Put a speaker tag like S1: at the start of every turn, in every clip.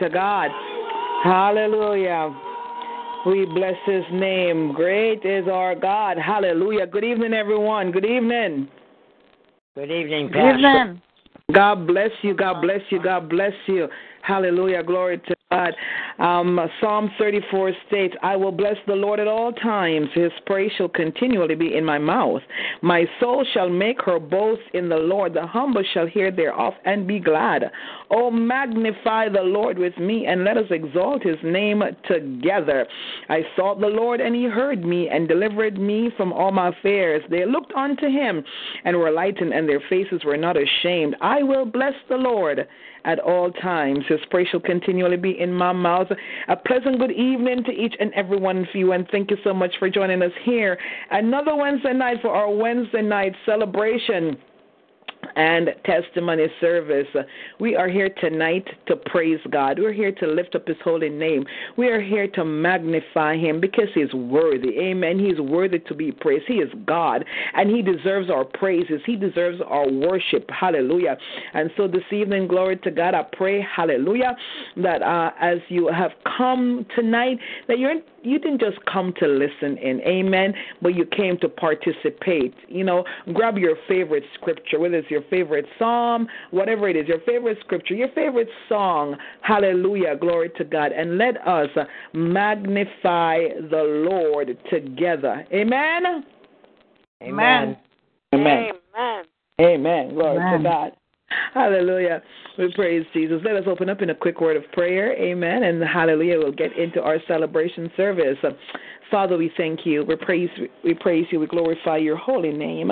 S1: To God. Hallelujah. We bless his name. Great is our God. Hallelujah. Good evening, everyone. Good evening.
S2: Good evening,
S3: Good evening.
S1: God bless you. God bless you. God bless you. Hallelujah. Glory to God. Um, Psalm 34 states, I will bless the Lord at all times. His praise shall continually be in my mouth. My soul shall make her boast in the Lord. The humble shall hear thereof and be glad. Oh, magnify the Lord with me and let us exalt his name together. I sought the Lord and he heard me and delivered me from all my fears. They looked unto him and were lightened, and their faces were not ashamed. I will bless the Lord at all times. His praise shall continually be in my mouth. A pleasant good evening to each and every one of you, and thank you so much for joining us here. Another Wednesday night for our Wednesday night celebration and testimony service. We are here tonight to praise God. We're here to lift up His holy name. We are here to magnify Him because He's worthy. Amen. He's worthy to be praised. He is God, and He deserves our praises. He deserves our worship. Hallelujah. And so this evening, glory to God, I pray, hallelujah, that uh, as you have come tonight, that you're you didn't just come to listen in, amen, but you came to participate. You know, grab your favorite scripture, whether it's your favorite psalm, whatever it is, your favorite scripture, your favorite song, hallelujah, glory to God, and let us magnify the Lord together. Amen.
S2: Amen.
S1: Amen.
S3: Amen.
S1: Amen. Glory
S2: Amen.
S1: to God. Hallelujah. We praise Jesus. Let us open up in a quick word of prayer. Amen. And hallelujah. We'll get into our celebration service. Father, we thank you. We praise, we praise you. We glorify your holy name.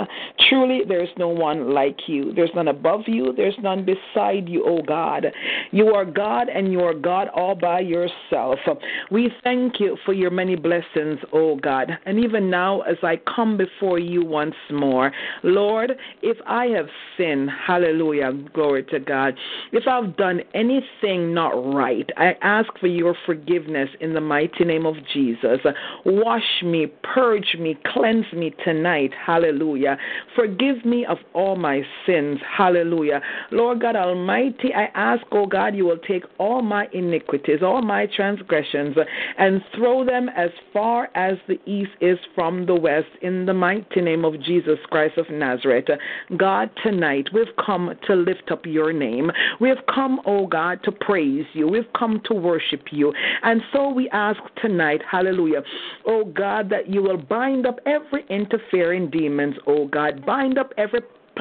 S1: Truly, there is no one like you. There's none above you. There's none beside you, O God. You are God, and you are God all by yourself. We thank you for your many blessings, O God. And even now, as I come before you once more, Lord, if I have sinned, hallelujah, glory to God. If I've done anything not right, I ask for your forgiveness in the mighty name of Jesus. Wash me, purge me, cleanse me tonight. Hallelujah. Forgive me of all my sins. Hallelujah. Lord God Almighty, I ask, oh God, you will take all my iniquities, all my transgressions, and throw them as far as the east is from the west in the mighty name of Jesus Christ of Nazareth. God, tonight we've come to lift up your name. We've come, oh God, to praise you. We've come to worship you. And so we ask tonight, hallelujah, oh God, that you will bind up every interfering demons, oh God. Bind up every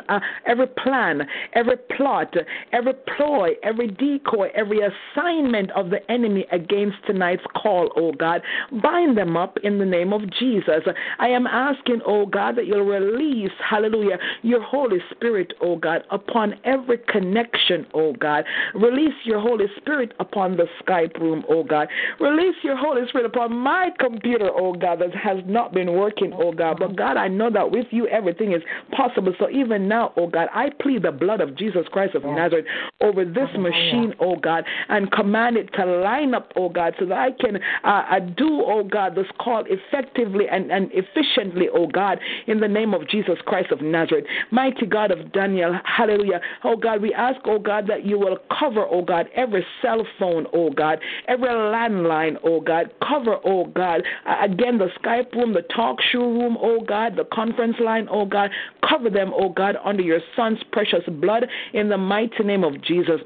S1: uh, every plan, every plot, every ploy, every decoy, every assignment of the enemy against tonight's call, oh God. Bind them up in the name of Jesus. I am asking, oh God, that you'll release, hallelujah, your Holy Spirit, oh God, upon every connection, oh God. Release your Holy Spirit upon the Skype room, oh God. Release your Holy Spirit upon my computer, oh God, that has not been working, oh God. But God, I know that with you everything is possible. So even now, oh God, I plead the blood of Jesus Christ of Nazareth over this machine, oh God, and command it to line up, oh God, so that I can uh, uh, do, oh God, this call effectively and, and efficiently, oh God, in the name of Jesus Christ of Nazareth. Mighty God of Daniel, hallelujah. Oh God, we ask, oh God, that you will cover, oh God, every cell phone, oh God, every landline, oh God, cover, oh God, uh, again, the Skype room, the talk show room, oh God, the conference line, oh God, cover them, oh God, under your Son's precious blood in the mighty name of Jesus.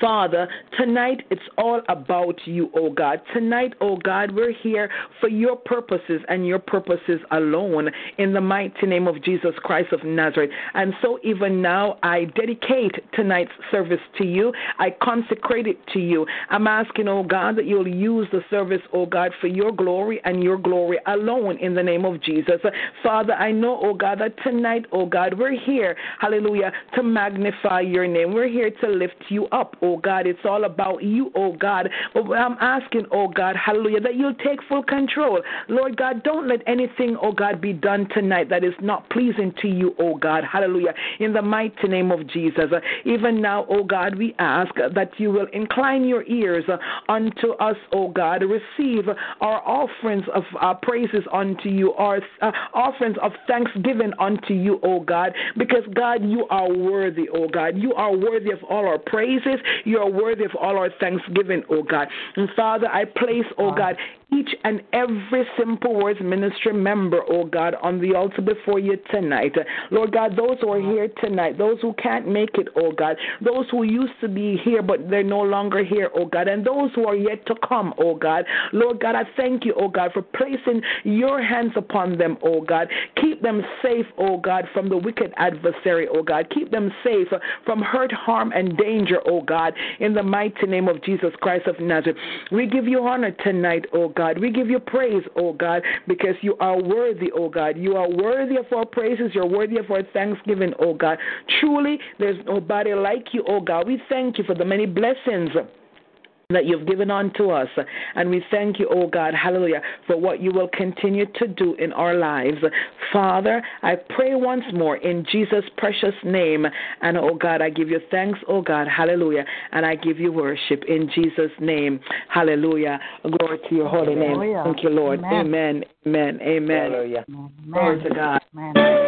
S1: Father, tonight it's all about you, oh God. Tonight, oh God, we're here for your purposes and your purposes alone in the mighty name of Jesus Christ of Nazareth. And so even now, I dedicate tonight's service to you. I consecrate it to you. I'm asking, oh God, that you'll use the service, oh God, for your glory and your glory alone in the name of Jesus. Father, I know, oh God, that tonight, oh God, we're here, hallelujah, to magnify your name. We're here to lift you up, oh God. It's all about you, oh God. But I'm asking, oh God, hallelujah, that you'll take full control. Lord God, don't let anything, oh God, be done tonight that is not pleasing to you, oh God. Hallelujah. In the mighty name of Jesus. Uh, Even now, oh God, we ask that you will incline your ears uh, unto us, oh God. Receive our offerings of uh, praises unto you, our offerings of thanksgiving unto you, oh God. Because God, you are worthy, oh God. You are worthy of all our praises. You are worthy of all our thanksgiving, oh God. And Father, I place, oh God, each and every Simple Words ministry member, oh God, on the altar before you tonight. Lord God, those who are here tonight, those who can't make it, oh God, those who used to be here but they're no longer here, oh God, and those who are yet to come, oh God. Lord God, I thank you, oh God, for placing your hands upon them, oh God. Keep them safe, oh God, from the wicked adversary, oh God. Keep them safe from hurt, harm, and danger, oh God, in the mighty name of Jesus Christ of Nazareth. We give you honor tonight, oh God. We give you praise, oh God, because you are worthy, oh God. You are worthy of our praises. You're worthy of our thanksgiving, oh God. Truly, there's nobody like you, oh God. We thank you for the many blessings that you've given unto us. And we thank you, oh God, hallelujah, for what you will continue to do in our lives. Father, I pray once more in Jesus' precious name. And oh God, I give you thanks, oh God, hallelujah. And I give you worship in Jesus' name. Hallelujah. Glory to your holy name.
S3: Hallelujah.
S1: Thank you, Lord.
S3: Amen.
S1: Amen. Amen. Amen.
S2: Hallelujah.
S1: Glory to God.
S3: Amen.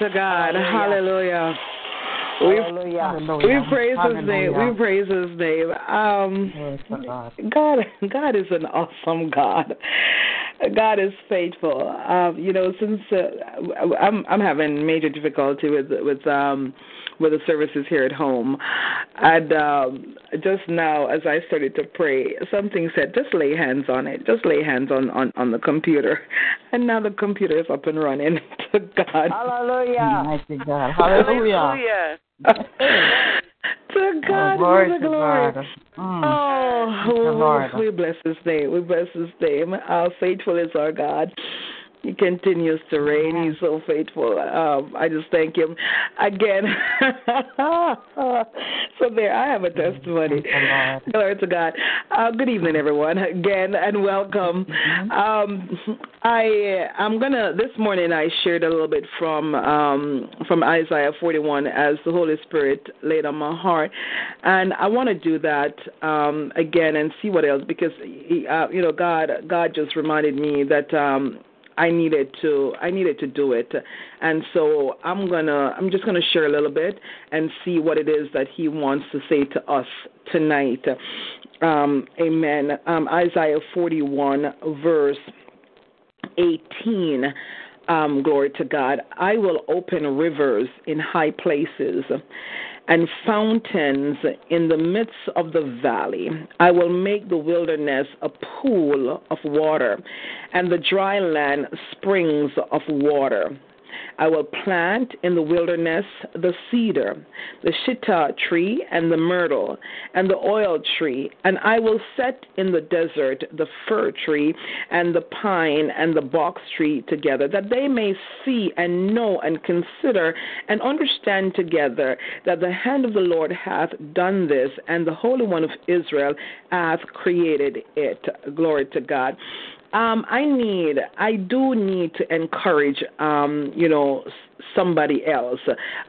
S4: To
S1: God. Hallelujah. We,
S2: Hallelujah.
S1: we praise His name. We praise His name. Um,
S2: God.
S1: God, God is an awesome God. God is faithful. Um, you know, since uh, I'm I'm having major difficulty with with um with the services here at home, and um, just now as I started to pray, something said, "Just lay hands on it. Just lay hands on on on the computer," and now the computer is up and running. to God.
S2: Hallelujah.
S3: Mighty God. Hallelujah.
S1: to God
S3: oh, glory
S1: the
S3: to
S1: glory.
S3: God. Mm.
S1: Oh,
S3: Thank you,
S1: we bless His name. We bless His name. How faithful is our God. He continues to reign. He's so faithful. Um, I just thank Him again. so there, I have a testimony.
S3: You, Lord.
S1: Glory to God. Uh, good evening, everyone, again, and welcome. Um, I I'm gonna this morning. I shared a little bit from um, from Isaiah 41 as the Holy Spirit laid on my heart, and I want to do that um, again and see what else because he, uh, you know God God just reminded me that. I needed to I needed to do it, and so I'm gonna I'm just gonna share a little bit and see what it is that He wants to say to us tonight. Um, amen. Um, Isaiah 41 verse 18. Um, glory to God. I will open rivers in high places and fountains in the midst of the valley. I will make the wilderness a pool of water, and the dry land springs of water. I will plant in the wilderness the cedar, the shittah tree, and the myrtle, and the oil tree, and I will set in the desert the fir tree, and the pine, and the box tree together, that they may see and know and consider and understand together that the hand of the Lord hath done this, and the Holy One of Israel hath created it. Glory to God. Um, I need, I do need to encourage, um, you know, somebody else.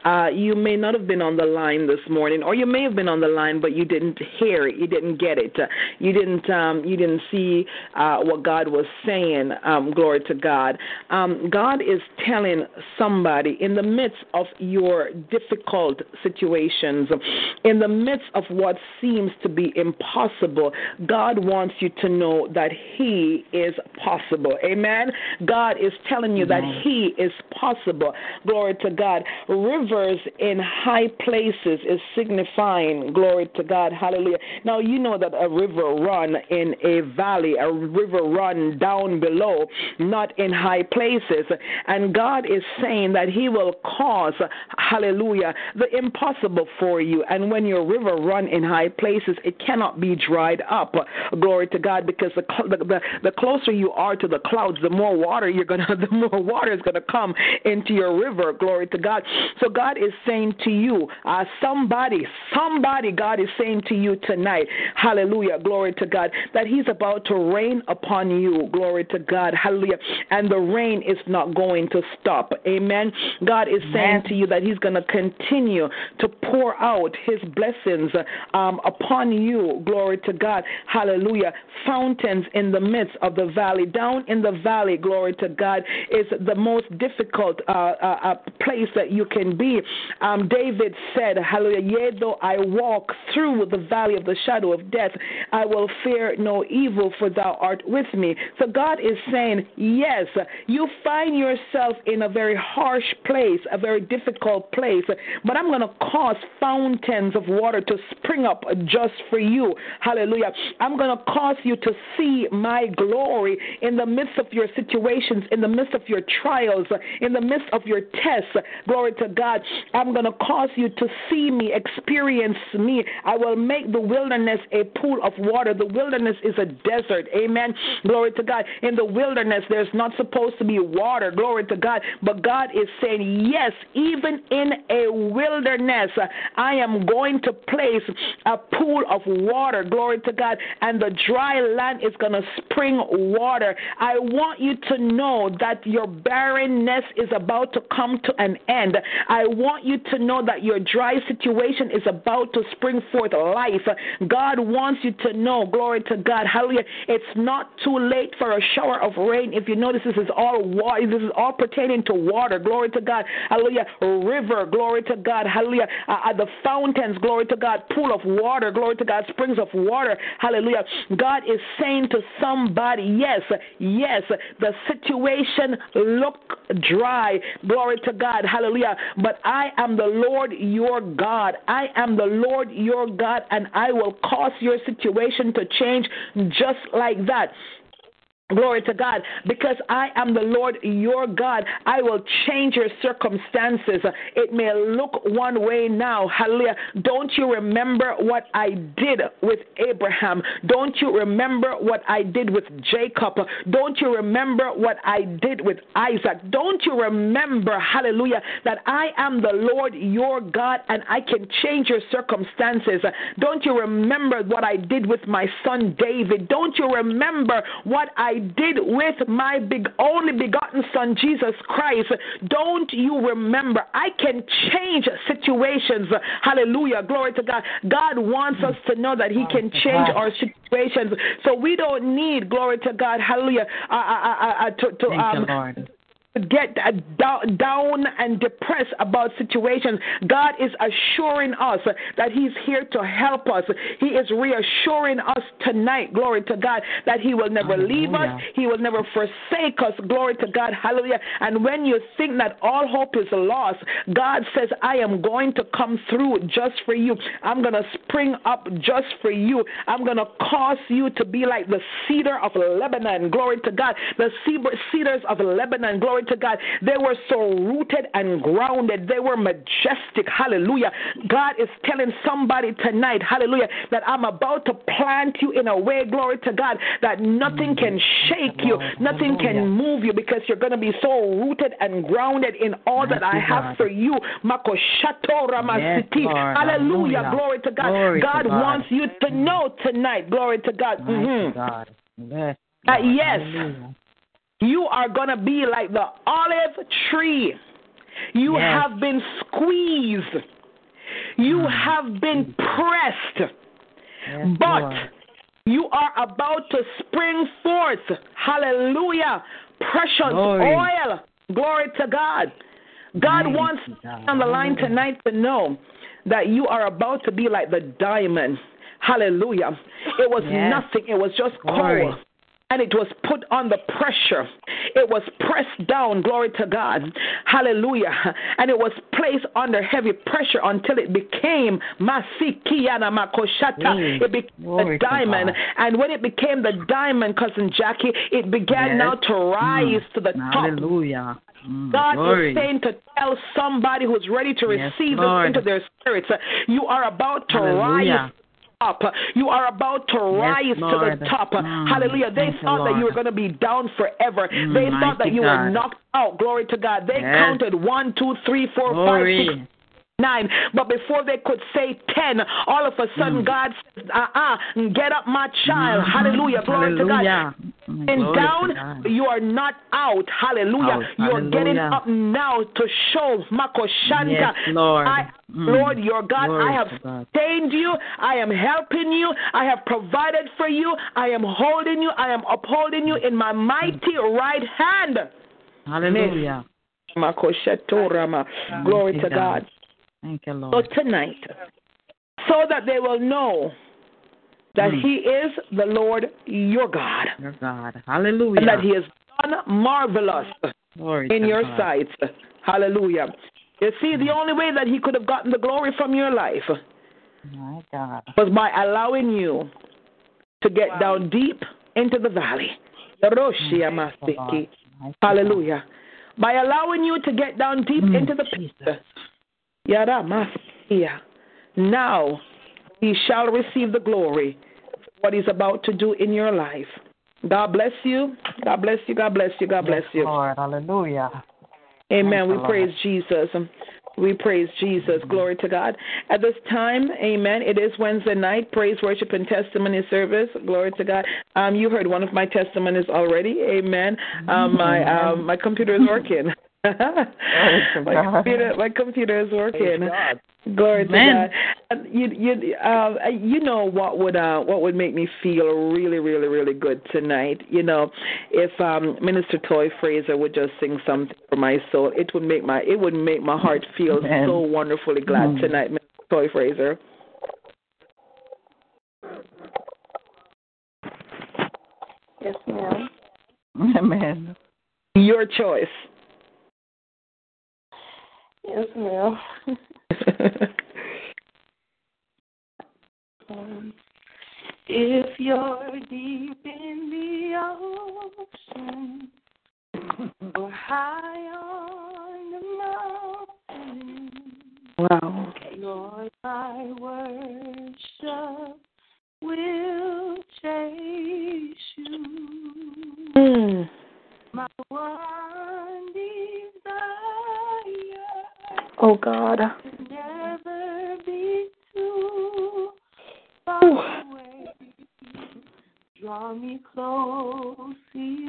S1: Uh, you may not have been on the line this morning, or you may have been on the line, but you didn't hear it, you didn't get it, you didn't, um, you didn't see uh, what God was saying. Um, glory to God. Um, God is telling somebody in the midst of your difficult situations, in the midst of what seems to be impossible, God wants you to know that He is possible. Amen. God is telling you that He is possible. Glory to God. Rivers in high places is signifying glory to God. Hallelujah. Now you know that a river run in a valley, a river run down below, not in high places. And God is saying that He will cause, hallelujah, the impossible for you. And when your river run in high places, it cannot be dried up. Glory to God, because the the, the, the closer you are to the clouds, the more water you're gonna, the more water is gonna come into your river. Glory to God. So God is saying to you, uh, somebody, somebody, God is saying to you tonight, Hallelujah, glory to God, that He's about to rain upon you. Glory to God, Hallelujah. And the rain is not going to stop. Amen. God is saying to you that He's going to continue to pour out His blessings um, upon you. Glory to God. Hallelujah. Fountains in the midst of the valley. Down in the valley, glory to God, is the most difficult uh, uh, uh, place that you can be. Um, David said, Hallelujah. Yea, though I walk through the valley of the shadow of death, I will fear no evil, for thou art with me. So God is saying, Yes, you find yourself in a very harsh place, a very difficult place, but I'm going to cause fountains of water to spring up just for you. Hallelujah. I'm going to cause you to see my glory in the midst of your situations, in the midst of your trials, in the midst of your tests. Glory to God. I'm going to cause you to see me, experience me. I will make the wilderness a pool of water. The wilderness is a desert. Amen. Glory to God. In the wilderness, there's not supposed to be water. Glory to God. But God is saying, yes, even in a wilderness, I am going to place a pool of water. Glory to God. And the dry land is going to spring water. I want you to know that your barrenness is about to come to an end. I want you to know that your dry situation is about to spring forth life. God wants you to know, glory to God, hallelujah. It's not too late for a shower of rain. If you notice, this is all water. This is all pertaining to water. Glory to God, hallelujah. River, glory to God, hallelujah. Uh, uh, the fountains, glory to God. Pool of water, glory to God. Springs of water, hallelujah. God is saying to somebody, yes, yes, the situation look dry, glory to God, hallelujah. But I am the Lord your God. I am the Lord your God, and I will cause your situation to change just like that. Glory to God. Because I am the Lord your God, I will change your circumstances. It may look one way now. Hallelujah. Don't you remember what I did with Abraham? Don't you remember what I did with Jacob? Don't you remember what I did with Isaac? Don't you remember, hallelujah, that I am the Lord your God and I can change your circumstances? Don't you remember what I did with my son David? Don't you remember what I did with my big only begotten son Jesus Christ. Don't you remember? I can change situations. Hallelujah. Glory to God. God wants us to know that He can change our situations. So we don't need, glory to God, hallelujah, uh, uh, uh, uh to, to um, get uh, down and depressed about situations. God is assuring us that He's here to help us. He is reassuring us tonight, glory to God, that He will never Hallelujah. leave us, He will never forsake us, glory to God, hallelujah. And when you think that all hope is lost, God says, I am going to come through just for you. I'm going to spring up just for you. I'm going to cause you to be like the cedar of Lebanon, glory to God. The cedars of Lebanon, glory Glory to God. They were so rooted and grounded. They were majestic. Hallelujah. God is telling somebody tonight, hallelujah, that I'm about to plant you in a way, glory to God, that nothing can shake you, nothing can move you because you're going to be so rooted and grounded in all that I have for you. Hallelujah. Glory to God. God wants you to know tonight. Glory to God. Mm-hmm. Yes. You are going to be like the olive tree. You yes. have been squeezed. You mm. have been pressed. Yes, but Lord. you are about to spring forth. Hallelujah. Precious Glory. oil. Glory to God. God Glory wants God. on the line tonight to know that you are about to be like the diamond. Hallelujah. It was yes. nothing, it was just coal and it was put under pressure. It was pressed down, glory to God. Hallelujah. And it was placed under heavy pressure until it became Masikiyana Makoshata. Mm. It became glory a diamond. And when it became the diamond, cousin Jackie, it began yes. now to rise mm. to the top.
S3: Hallelujah.
S1: Mm, God glory. is saying to tell somebody who's ready to yes, receive Lord. this into their spirits, you are about to Hallelujah. rise up. You are about to rise yes, to the top. Mm, Hallelujah. They thought that you were going to be down forever. Mm, they thought that you God. were knocked out. Glory to God. They yes. counted one, two, three, four, Glory. five, six nine. But before they could say ten, all of a sudden mm. God says, uh uh get up, my child. Mm. Hallelujah. Glory Hallelujah. to God. And Glory down, you are not out. Hallelujah. Out. You're Hallelujah. getting up now to show Makoshanta.
S3: Yes, Lord.
S1: I, mm. Lord, your God, Glory I have sustained you. I am helping you. I have provided for you. I am holding you. I am upholding you in my mighty right hand.
S3: Hallelujah.
S1: Glory to God.
S3: Thank you, Lord.
S1: So tonight, so that they will know that mm. He is the Lord your God.
S3: Your God. Hallelujah.
S1: And that He has done marvelous
S3: Glory
S1: in your
S3: God.
S1: sight. Hallelujah. You see, the only way that He could have gotten the glory from your life
S3: My God.
S1: was by allowing you to get wow. down deep into the valley. Hallelujah. By allowing you to get down deep mm, into the pit. Now he shall receive the glory for what he's about to do in your life. God bless you. God bless you. God bless you. God bless you.
S3: Lord, hallelujah.
S1: Amen. we praise Jesus. We praise Jesus. Glory to God. At this time, amen. It is Wednesday night, praise, worship, and testimony service. Glory to God. Um, you heard one of my testimonies already. Amen. Um, my um, my computer is working. My computer, my computer is working.
S2: Praise God.
S1: Glory to God. Uh, You you uh, you know what would uh what would make me feel really really really good tonight. You know, if um Minister Toy Fraser would just sing something for my soul, it would make my it would make my heart feel
S2: Amen.
S1: so wonderfully glad
S3: Mm.
S1: tonight, Minister Toy Fraser.
S2: Yes, ma'am.
S3: Amen.
S1: Your choice.
S2: Yes, ma'am. Um, if you're deep in the ocean or high on the mountain,
S1: wow.
S2: Lord, my worship will chase you.
S1: Mm.
S2: My one
S1: Oh God.
S2: to never be too far away. Draw me close enough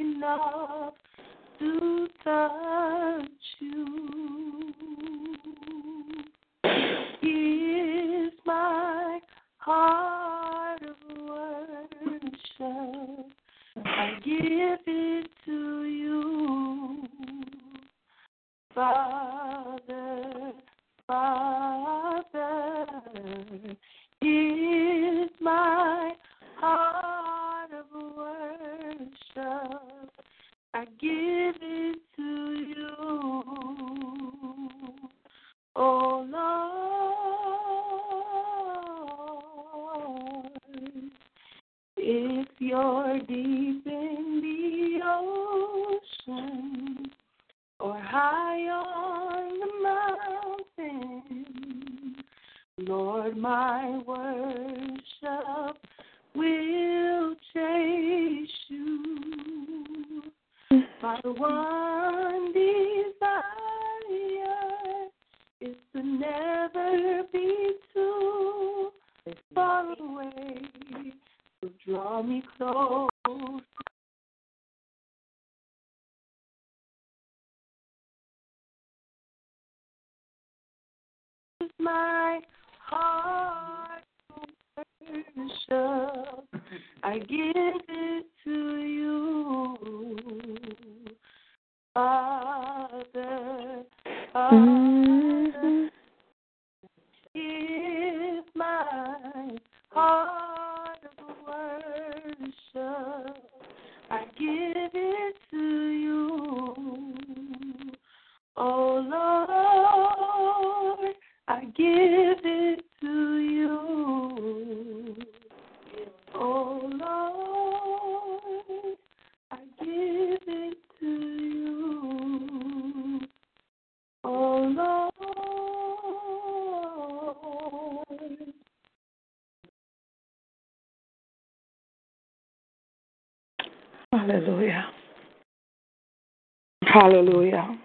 S1: Hallelujah.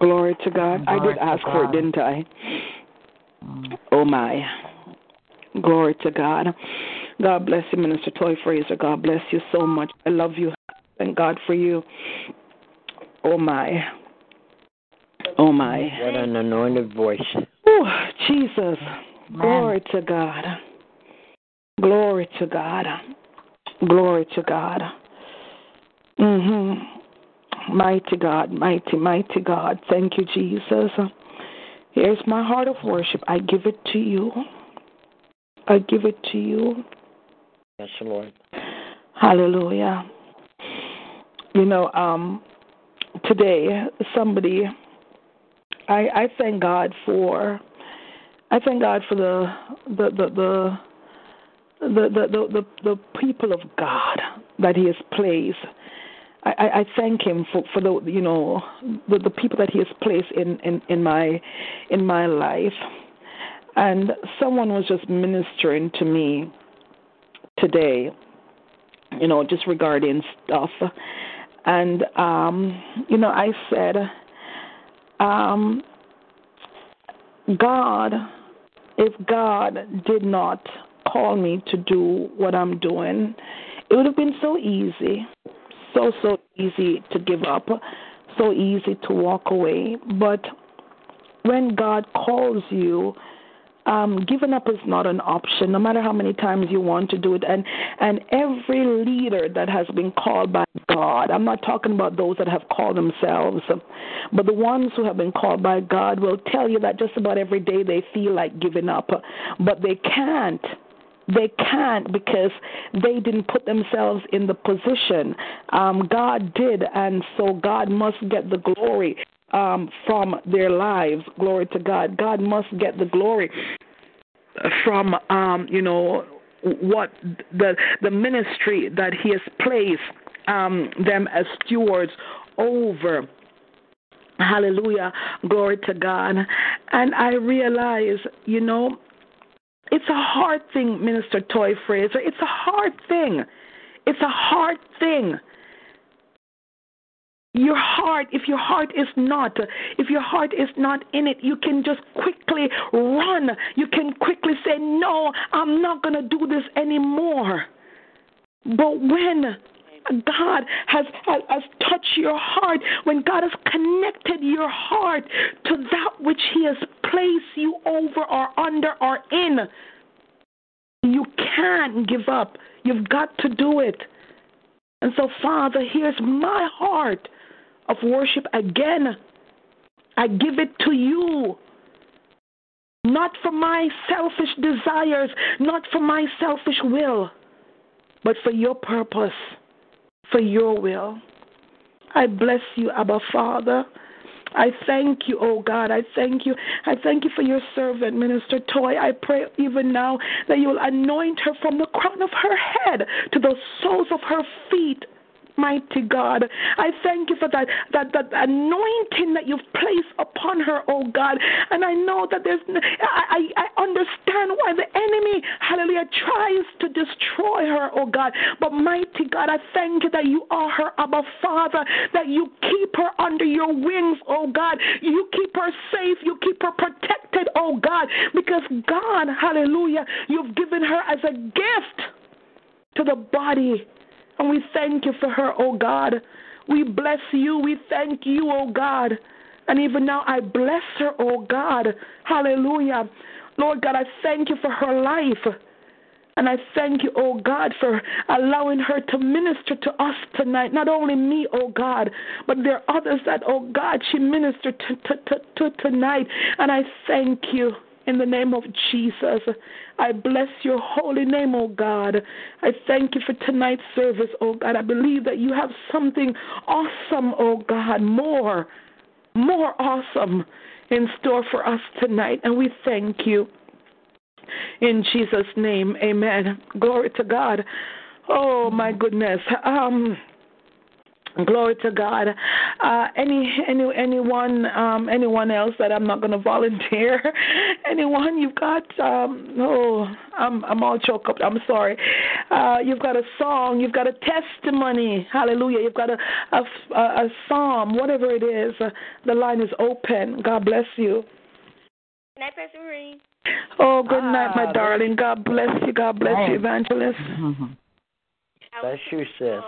S1: Glory to God. I did ask for it, didn't I?
S3: Mm.
S1: Oh my. Glory to God. God bless you, Minister Toy Fraser. God bless you so much. I love you. Thank God for you. Oh my. Oh my.
S5: What an anointed voice.
S1: Oh, Jesus. Glory to God. Glory to God. Glory to God. Mhm. Mighty God, mighty, mighty God. Thank you, Jesus. Here's my heart of worship. I give it to you. I give it to you.
S5: Yes, Lord.
S1: Hallelujah. You know, um, today somebody I I thank God for I thank God for the the the the the the, the, the, the people of God that He has placed. I, I, thank Him for, for the you know the, the people that He has placed in, in, in my in my life. And someone was just ministering to me today, you know, just regarding stuff. And um, you know, I said um, God, if God did not call me to do what I'm doing, it would have been so easy, so, so easy to give up, so easy to walk away. But when God calls you, um, giving up is not an option, no matter how many times you want to do it. And and every leader that has been called by God, I'm not talking about those that have called themselves, but the ones who have been called by God will tell you that just about every day they feel like giving up, but they can't. They can't because they didn't put themselves in the position. Um, God did, and so God must get the glory um, from their lives. Glory to God. God must get the glory from um, you know what the the ministry that He has placed um, them as stewards over. Hallelujah. Glory to God. And I realize, you know, it's a hard thing, Minister Toy Fraser. It's a hard thing. It's a hard thing your heart if your heart is not if your heart is not in it you can just quickly run you can quickly say no i'm not going to do this anymore but when God has, has, has touched your heart, when God has connected your heart to that which He has placed you over or under or in, you can't give up. You've got to do it. And so, Father, here's my heart of worship again. I give it to you. Not for my selfish desires, not for my selfish will, but for your purpose, for your will. I bless you, Abba Father. I thank you, oh God. I thank you. I thank you for your servant, Minister Toy. I pray even now that you will anoint her from the crown of her head to the soles of her feet mighty God. I thank you for that, that, that anointing that you've placed upon her, oh God. And I know that there's, I, I understand why the enemy, hallelujah, tries to destroy her, oh God. But mighty God, I thank you that you are her Abba Father, that you keep her under your wings, oh God. You keep her safe, you keep her protected, oh God, because God, hallelujah, you've given her as a gift to the body and we thank you for her, oh God. We bless you. We thank you, oh God. And even now, I bless her, oh God. Hallelujah. Lord God, I thank you for her life. And I thank you, oh God, for allowing her to minister to us tonight. Not only me, oh God, but there are others that, oh God, she ministered to, to, to, to tonight. And I thank you in the name of Jesus. I bless your holy name, oh God. I thank you for tonight's service, oh God. I believe that you have something awesome, oh God, more, more awesome in store for us tonight. And we thank you. In Jesus' name, amen. Glory to God. Oh, my goodness. Um, Glory to God. Uh, any any anyone um, anyone else that I'm not going to volunteer? anyone you've got? Um, oh, I'm I'm all choked up. I'm sorry. Uh, you've got a song. You've got a testimony. Hallelujah. You've got a a, a psalm. Whatever it is, uh, the line is open. God bless you.
S6: Good night, Pastor Marie.
S1: Oh, good night, my darling. God bless you. God bless you, evangelist.
S5: Mm-hmm. Bless you, sis.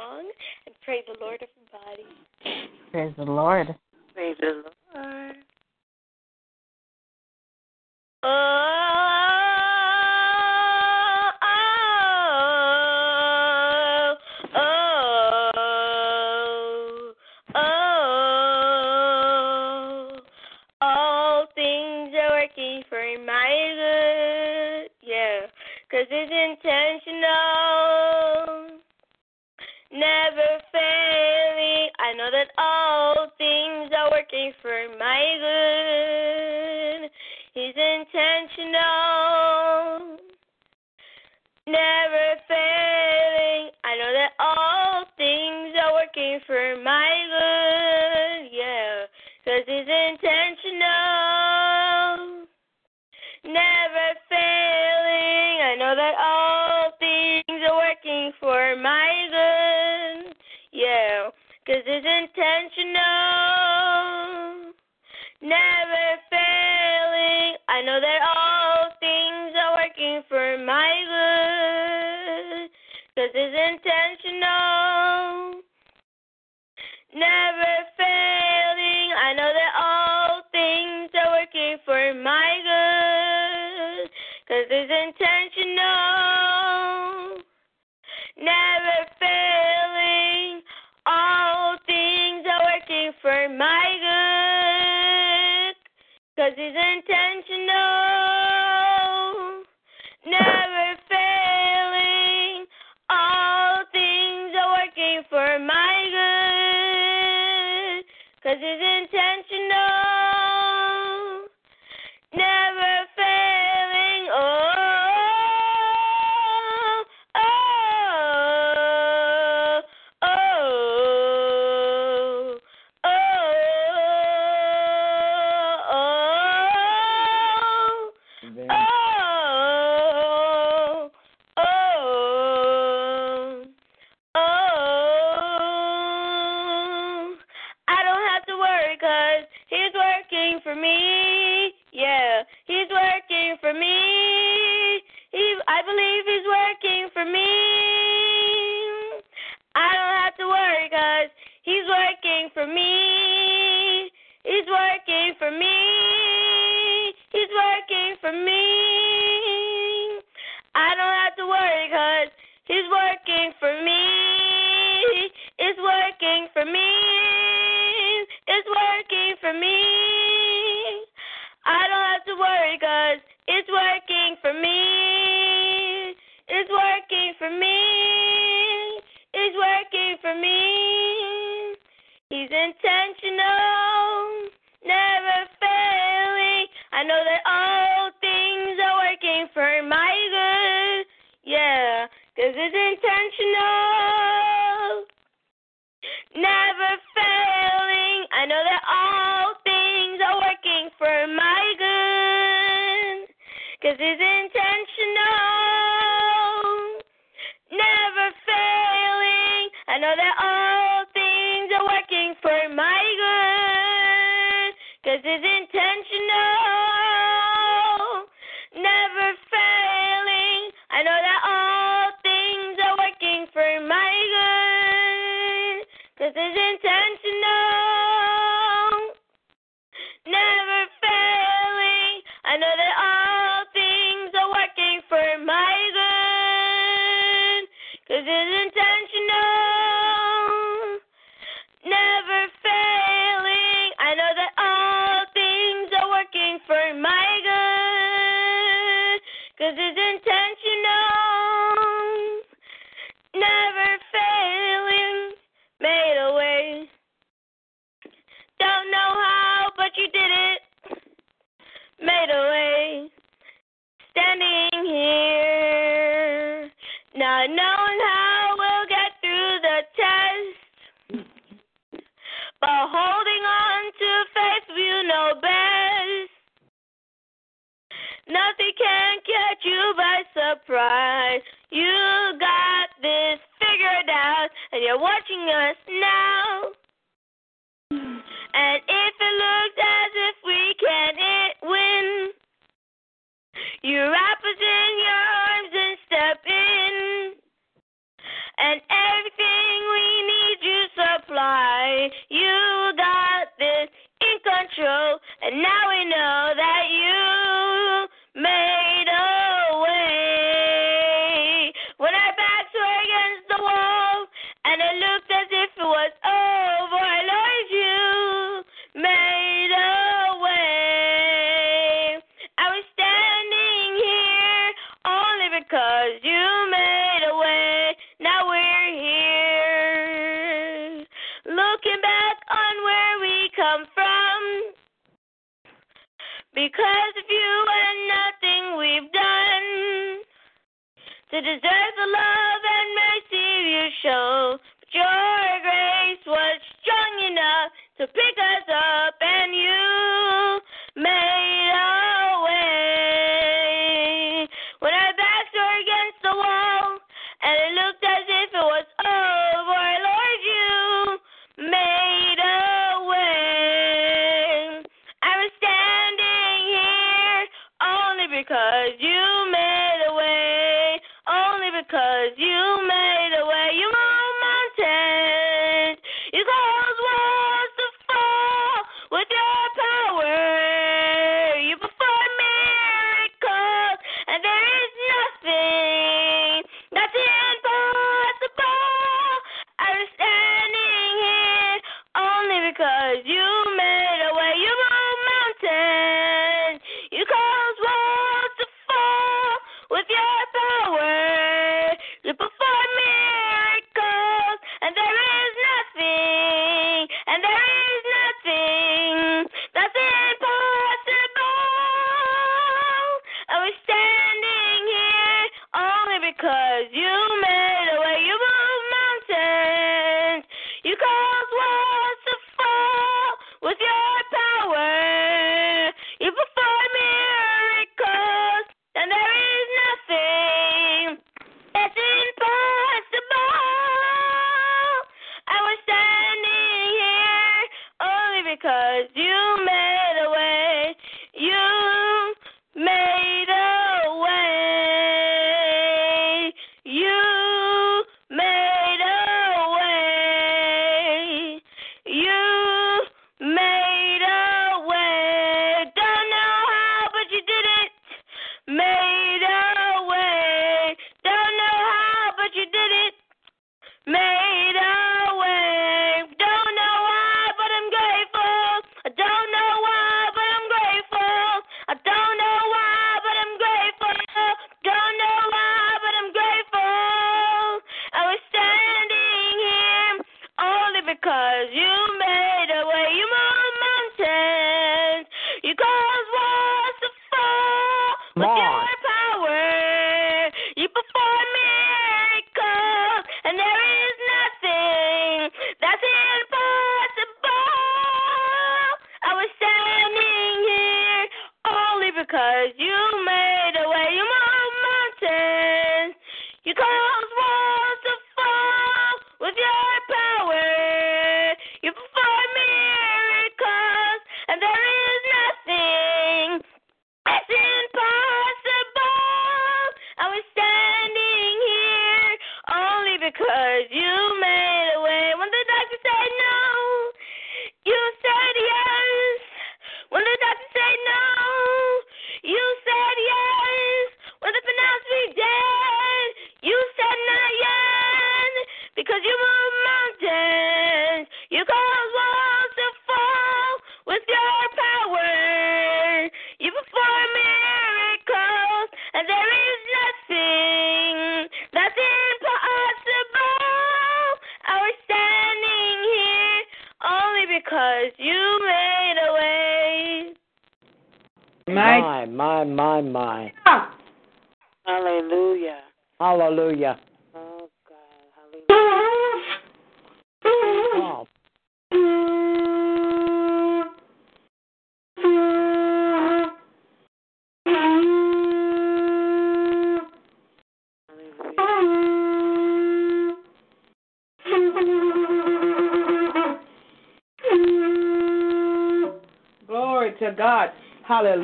S6: Praise the Lord, everybody.
S3: Praise the Lord.
S6: Praise the Lord. Oh, oh, oh, oh. All things are working for my good. Yeah, because it's intentional never failing. I know that all things are working for my good. He's intentional, never failing. I know that all things are working for my good is intentional, never failing. I know that all things are working for my good. Cause it's intentional, never failing. I know that all things are working for my good. Cause it's intentional.
S7: is
S6: intentional.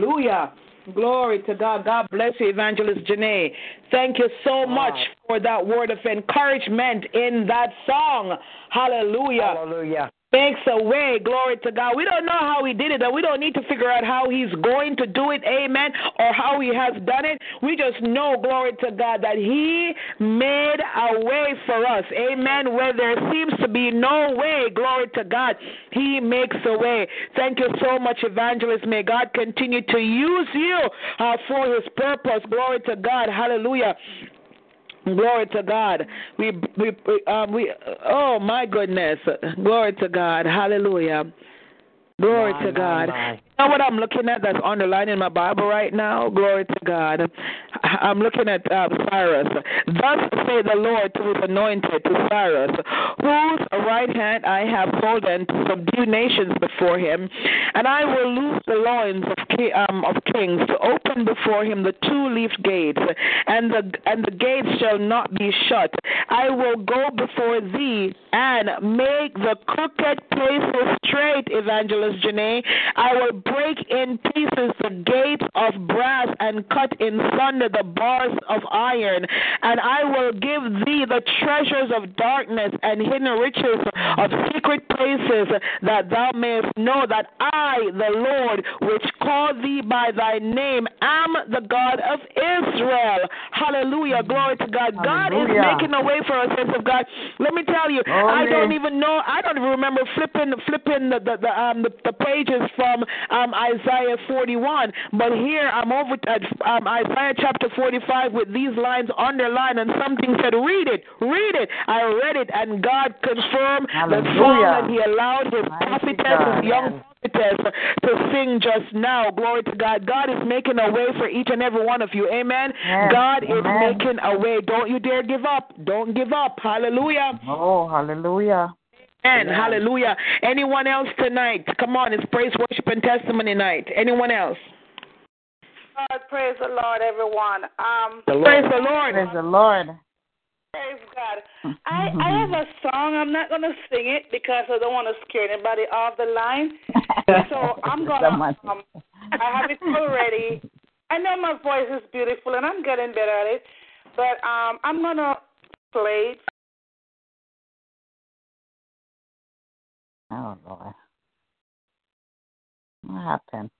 S8: Hallelujah.
S1: Glory to God. God bless you, Evangelist Janae. Thank you so much for that word of encouragement in that song. Hallelujah.
S6: hallelujah.
S1: makes a way. Glory to God. We don't know how he did it, and we don't need to figure out how he's going to do it, amen, or how he has done it. We just know, glory to God, that he made a way for us, amen. Where there seems to be no way, glory to God, he makes a way. Thank you so much, evangelist. May God continue to use you uh, for his purpose. Glory to God. Hallelujah. Glory to God. We we um, we oh my goodness. Glory to God. Hallelujah. Glory
S6: My,
S1: to God.
S6: my.
S1: You know what I'm looking at that's underlined in my Bible right now? Glory to God. I'm looking at uh, Cyrus. Thus say the Lord to his anointed, to Cyrus, whose right hand I have holden to subdue nations before him, and I will loose the loins of, ki- um, of kings to open before him the two-leafed gates, and the and the gates shall not be shut. I will go before thee and make the crooked places straight, Evangelist Janae. I will break in pieces the gates of brass and cut in sunder the bars of iron. And I will give thee the treasures of darkness and hidden riches of secret places, that thou mayest know that I, the Lord, which called thee by thy name, am the God of Israel. Hallelujah. Glory to God. God is making a way for us, saints of God. Let me tell you, I don't even know. I don't even remember flipping flipping the the, the um the, the pages from um Isaiah 41. But here I'm over at um, Isaiah chapter 45 with these lines underlined, and something said, "Read it, read it." I read it, and God confirmed the song
S9: Hallelujah.
S1: that He allowed His prophetess, His young prophetess, to sing just now. Glory to God. God is making a way for each and every one of you. Amen.
S9: Yes.
S1: God is making a way. Don't you dare give up. Don't give up. Hallelujah.
S9: Oh, hallelujah.
S1: And
S9: Amen.
S1: hallelujah. Anyone else tonight? Come on, it's praise, worship, and testimony night. Anyone else?
S10: God, praise the Lord, everyone. Um,
S1: Praise the Lord.
S9: Praise the Lord.
S10: praise God. I I have a song. I'm not gonna sing it because I don't want to scare anybody off the line. So I'm gonna. Um, I have it already. I know my voice is beautiful and I'm getting better at it, but um, I'm gonna play it.
S9: Oh, Lord. What happened?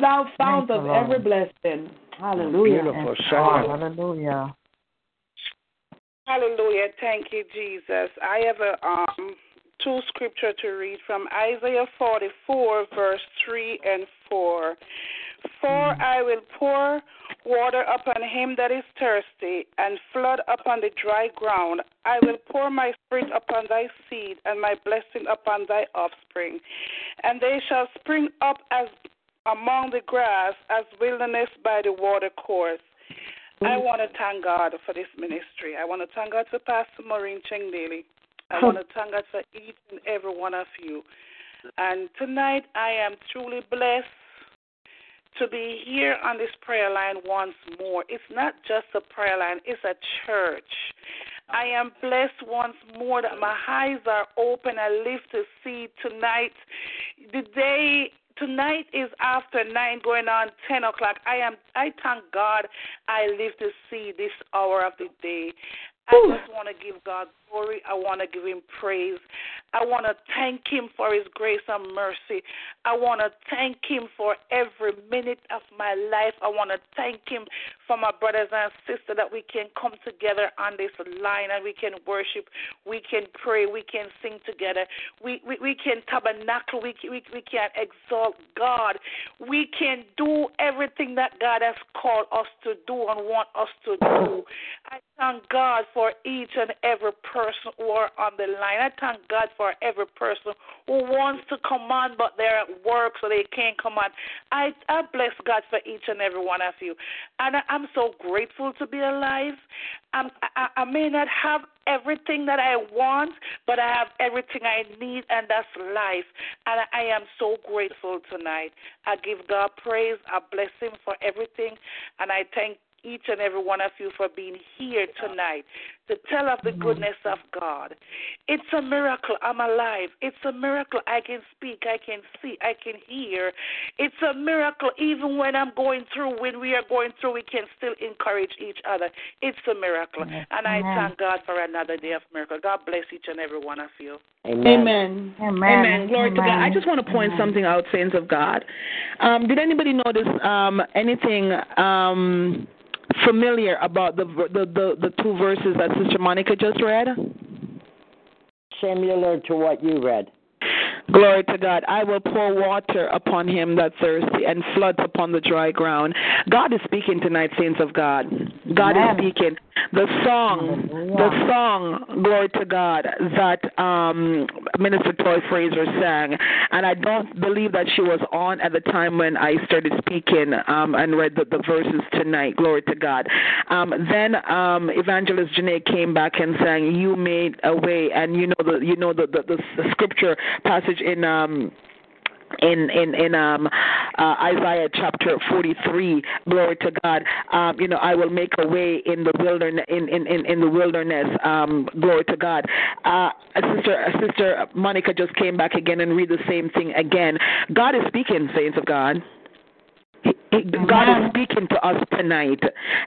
S11: Come
S1: thou fount
S12: Thank
S1: of
S12: Lord.
S1: every blessing. Hallelujah.
S5: Beautiful song.
S12: Hallelujah.
S10: Hallelujah. Thank you, Jesus. I have a um two scripture to read from Isaiah 44, verse 3 and 4. For I will pour water upon him that is thirsty, and flood upon the dry ground. I will pour my spirit upon thy seed, and my blessing upon thy offspring. And they shall spring up as among the grass, as wilderness by the water course. I mm. want to thank God for this ministry. I want to thank God for Pastor Maureen Cheng Daly. I want to thank God for each and every one of you. And tonight I am truly blessed to be here on this prayer line once more. It's not just a prayer line, it's a church. I am blessed once more that my eyes are open. I live to see tonight. The day tonight is after nine going on ten o'clock. I am I thank God I live to see this hour of the day. I just want to give God glory. I want to give Him praise. I want to thank Him for His grace and mercy. I want to thank Him for every minute of my life. I want to thank Him for my brothers and sisters that we can come together on this line and we can worship, we can pray, we can sing together, we, we, we can tabernacle, we, we, we can exalt God. We can do everything that God has called us to do and want us to do. I thank God for each and every person who are on the line. I thank God for every person who wants to come on, but they're at work so they can't come on. I, I bless God for each and every one of you. And I, I'm so grateful to be alive. I'm, I, I may not have everything that I want, but I have everything I need, and that's life. And I am so grateful tonight. I give God praise. I bless Him for everything, and I thank each and every one of you for being here tonight to tell of the goodness of God. It's a miracle I'm alive. It's a miracle I can speak, I can see, I can hear. It's a miracle even when I'm going through, when we are going through, we can still encourage each other. It's a miracle. And I
S12: Amen.
S10: thank God for another day of miracle. God bless each and every one of you.
S5: Amen.
S1: Amen.
S12: Amen.
S1: Glory to God. I just want to point
S12: Amen.
S1: something out, saints of God. Um, did anybody notice um, anything um, familiar about the, the the the two verses that Sister Monica just read?
S5: Similar to what you read.
S1: Glory to God. I will pour water upon him that thirsty and floods upon the dry ground. God is speaking tonight, saints of God. God is speaking. The song,
S12: Hallelujah.
S1: the song, glory to God, that um, Minister Toy Fraser sang, and I don't believe that she was on at the time when I started speaking um, and read the, the verses tonight. Glory to God. Um, then um, Evangelist Janae came back and sang, "You made a way," and you know the you know the the, the scripture passage in um in in in um uh, Isaiah chapter 43 glory to God. Um you know I will make a way in the wilderness in in in, in the wilderness um glory to God. Uh sister sister Monica just came back again and read the same thing again. God is speaking saints of God. God is speaking to us tonight.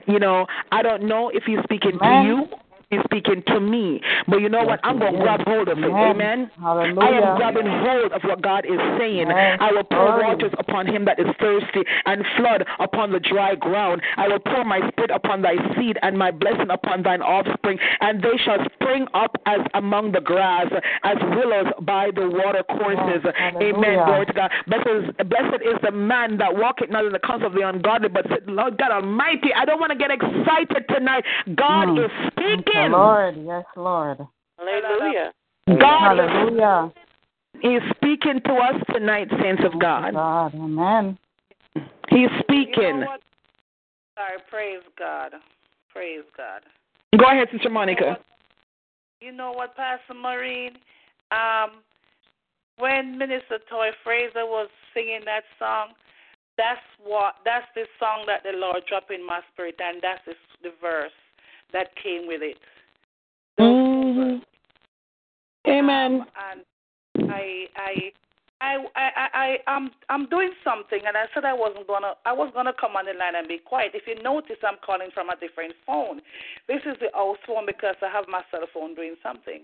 S1: You know, I don't know if He's speaking to you. He's speaking to me. But you know what? I'm going to grab hold of it. Amen.
S12: Hallelujah.
S1: I am grabbing hold of what God is saying.
S12: Yes.
S1: I will pour waters upon him that is thirsty and flood upon the dry ground. I will pour my spirit upon thy seed and my blessing upon thine offspring, and they shall spring up as among the grass, as willows by the water courses.
S12: Yes.
S1: Amen. Glory to God. Blessed is, blessed is the man that walketh not in the counsel of the ungodly, but said, Lord God Almighty, I don't want to get excited tonight. God
S12: Mm.
S1: is
S12: Thank you,
S1: speaking.
S12: Lord. Yes, Lord.
S10: Hallelujah.
S1: God
S12: Hallelujah.
S1: He's speaking to us tonight, saints of God.
S12: God. Amen.
S1: He's
S10: You
S1: speaking.
S10: know? Sorry, praise God. Praise God.
S1: Go ahead, Sister Monica.
S10: You know what, Pastor Maureen? Um, when Minister Toy Fraser was singing that song, that's what that's the song that the Lord dropped in my spirit, and that's the, the verse that came with it.
S1: Mhm. Amen.
S10: And I, I, I, I, I, I'm, I'm doing something, and I said I wasn't gonna, I was gonna come on the line and be quiet. If you notice, I'm calling from a different phone. This is the house phone because I have my cell phone doing something,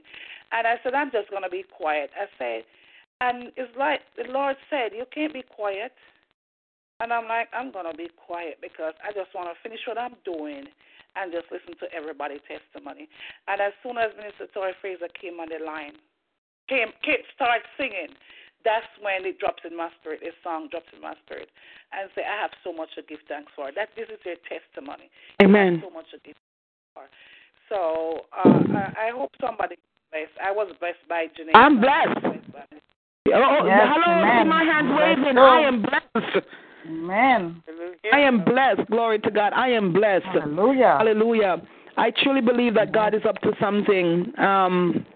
S10: and I said I'm just gonna be quiet. I said, And it's like the Lord said, you can't be quiet. And I'm like, I'm going to be quiet because I just want to finish what I'm doing and just listen to everybody's testimony. And as soon as Minister Tori Fraser came on the line, came, came started singing, that's when it drops in my spirit. This song drops in my spirit, and say, I have so much to give thanks for. That this is your testimony.
S1: Amen.
S10: so much to give for. So uh, I, I hope somebody blessed. I was blessed by Janine.
S1: I'm blessed. Oh,
S12: Yes,
S1: hello, see
S12: amen.
S1: my hand
S12: Bless
S1: waving.
S12: God.
S1: I am blessed.
S12: Amen.
S1: I am blessed. Glory to God. I am blessed.
S12: Hallelujah.
S1: Hallelujah. I truly believe that God is up to something. Um,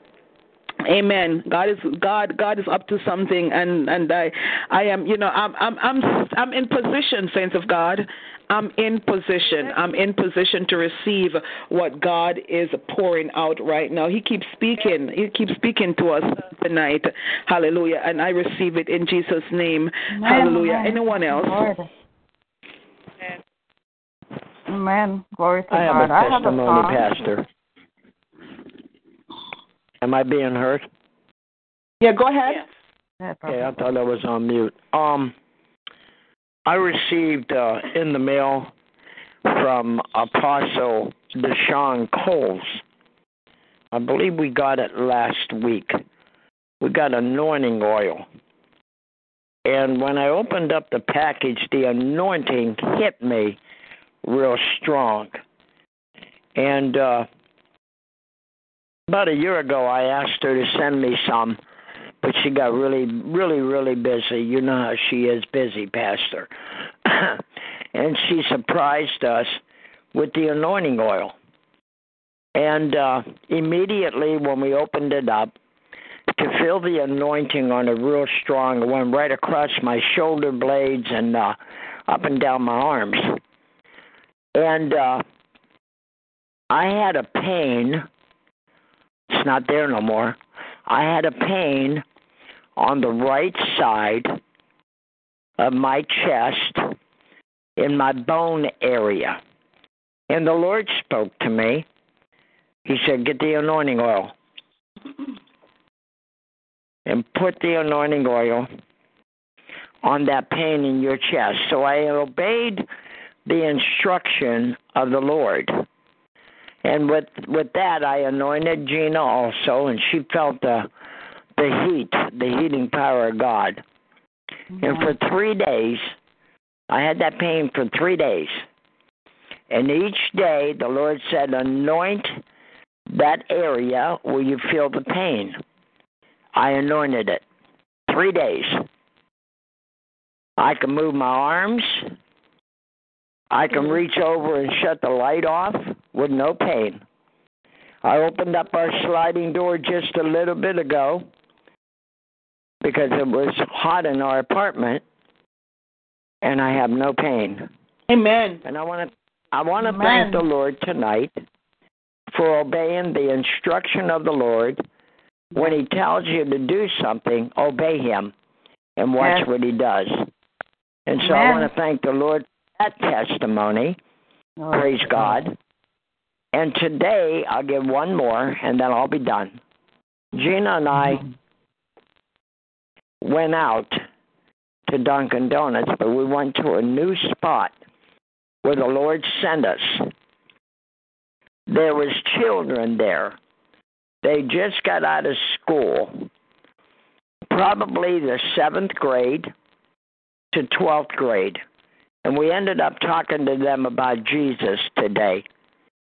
S1: Amen. God is God. God is up to something, and and I, I am. You know, I'm I'm I'm I'm in position, saints of God. I'm in position. I'm in position to receive what God is pouring out right now. He keeps speaking. He keeps speaking to us tonight. Hallelujah. And I receive it in Jesus' name. Hallelujah. Anyone else?
S12: Amen. Glory to
S5: I have
S12: God.
S5: a
S12: I have a
S5: testimony. Pastor. Am I being heard?
S1: Yeah, go ahead.
S12: Yeah,
S5: Okay, I thought I was on mute. Um, I received uh, in the mail from Apostle Deshaun Coles. I believe we got it last week. We got anointing oil. And when I opened up the package, the anointing hit me real strong. And uh, about a year ago, I asked her to send me some, but she got really, really, really busy. You know how she is busy, Pastor. and she surprised us with the anointing oil. And uh, immediately when we opened it up, to feel the anointing on it real strong, it went right across my shoulder blades and uh, up and down my arms. And uh, I had a pain. It's not there no more. I had a pain on the right side of my chest in my bone area. And the Lord spoke to me. He said, Get the anointing oil and put the anointing oil on that pain in your chest. So I obeyed the instruction of the Lord. And with with that I anointed Gina also and she felt the the heat, the heating power of God. And for three days I had that pain for three days. And each day the Lord said, Anoint that area where you feel the pain. I anointed it. Three days. I can move my arms. I can reach over and shut the light off with no pain. I opened up our sliding door just a little bit ago because it was hot in our apartment and I have no pain.
S1: Amen.
S5: And I want to I want to thank the Lord tonight for obeying the instruction of the Lord. When he tells you to do something, obey him and watch
S12: Yes.
S5: what he does. And so I want to thank the Lord for that testimony.
S12: Glory
S5: Praise
S12: to
S5: God. And today I'll give one more and then I'll be done. Gina and I went out to Dunkin' Donuts, but we went to a new spot where the Lord sent us. There was children there. They just got out of school, probably the seventh grade to twelfth grade, and we ended up talking to them about Jesus today.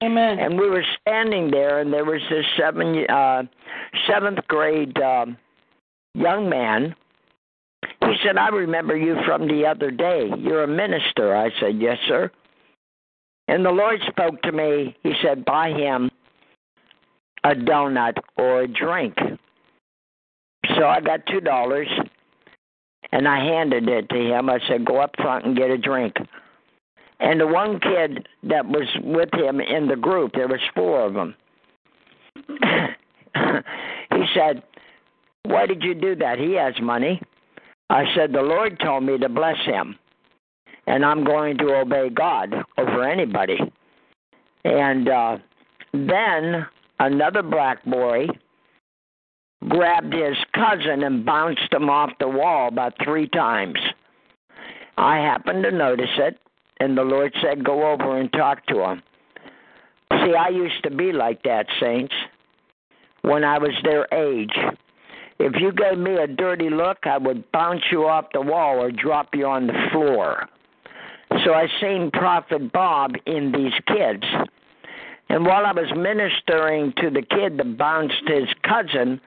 S1: Amen.
S5: And we were standing there, and there was this seven, uh, seventh grade um, young man. He said, "I remember you from the other day. You're a minister." I said, "Yes, sir." And the Lord spoke to me. He said, "Buy him a donut or a drink." So I got two dollars, and I handed it to him. I said, "Go up front and get a drink." And the one kid that was with him in the group, there was four of them. he said, "Why did you do that? He has money." I said, "The Lord told me to bless him, and I'm going to obey God over anybody." And uh, then another black boy grabbed his cousin and bounced him off the wall about three times. I happened to notice it, and the Lord said, Go over and talk to him. See, I used to be like that, saints, when I was their age. If you gave me a dirty look, I would bounce you off the wall or drop you on the floor. So I seen Prophet Bob in these kids. And while I was ministering to the kid that bounced his cousin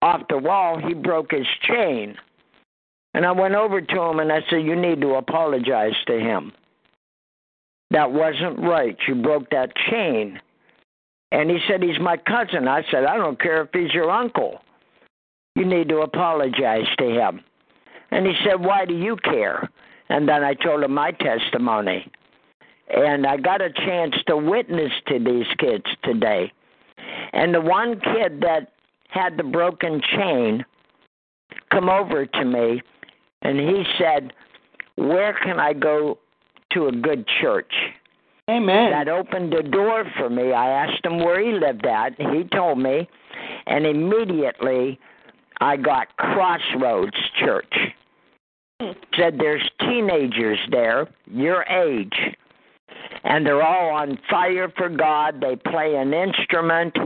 S5: off the wall, he broke his chain. And I went over to him and I said, You need to apologize to him. That wasn't right. You broke that chain. And he said, He's my cousin. I said, I don't care if he's your uncle. You need to apologize to him. And he said, Why do you care? And then I told him my testimony. And I got a chance to witness to these kids today. And the one kid that had the broken chain come over to me and he said, Where can I go to a good church?
S1: Amen.
S5: That opened the door for me. I asked him where he lived at. He told me, and immediately I got Crossroads Church. Hmm. Said there's teenagers there, your age, and they're all on fire for God. They play an instrument,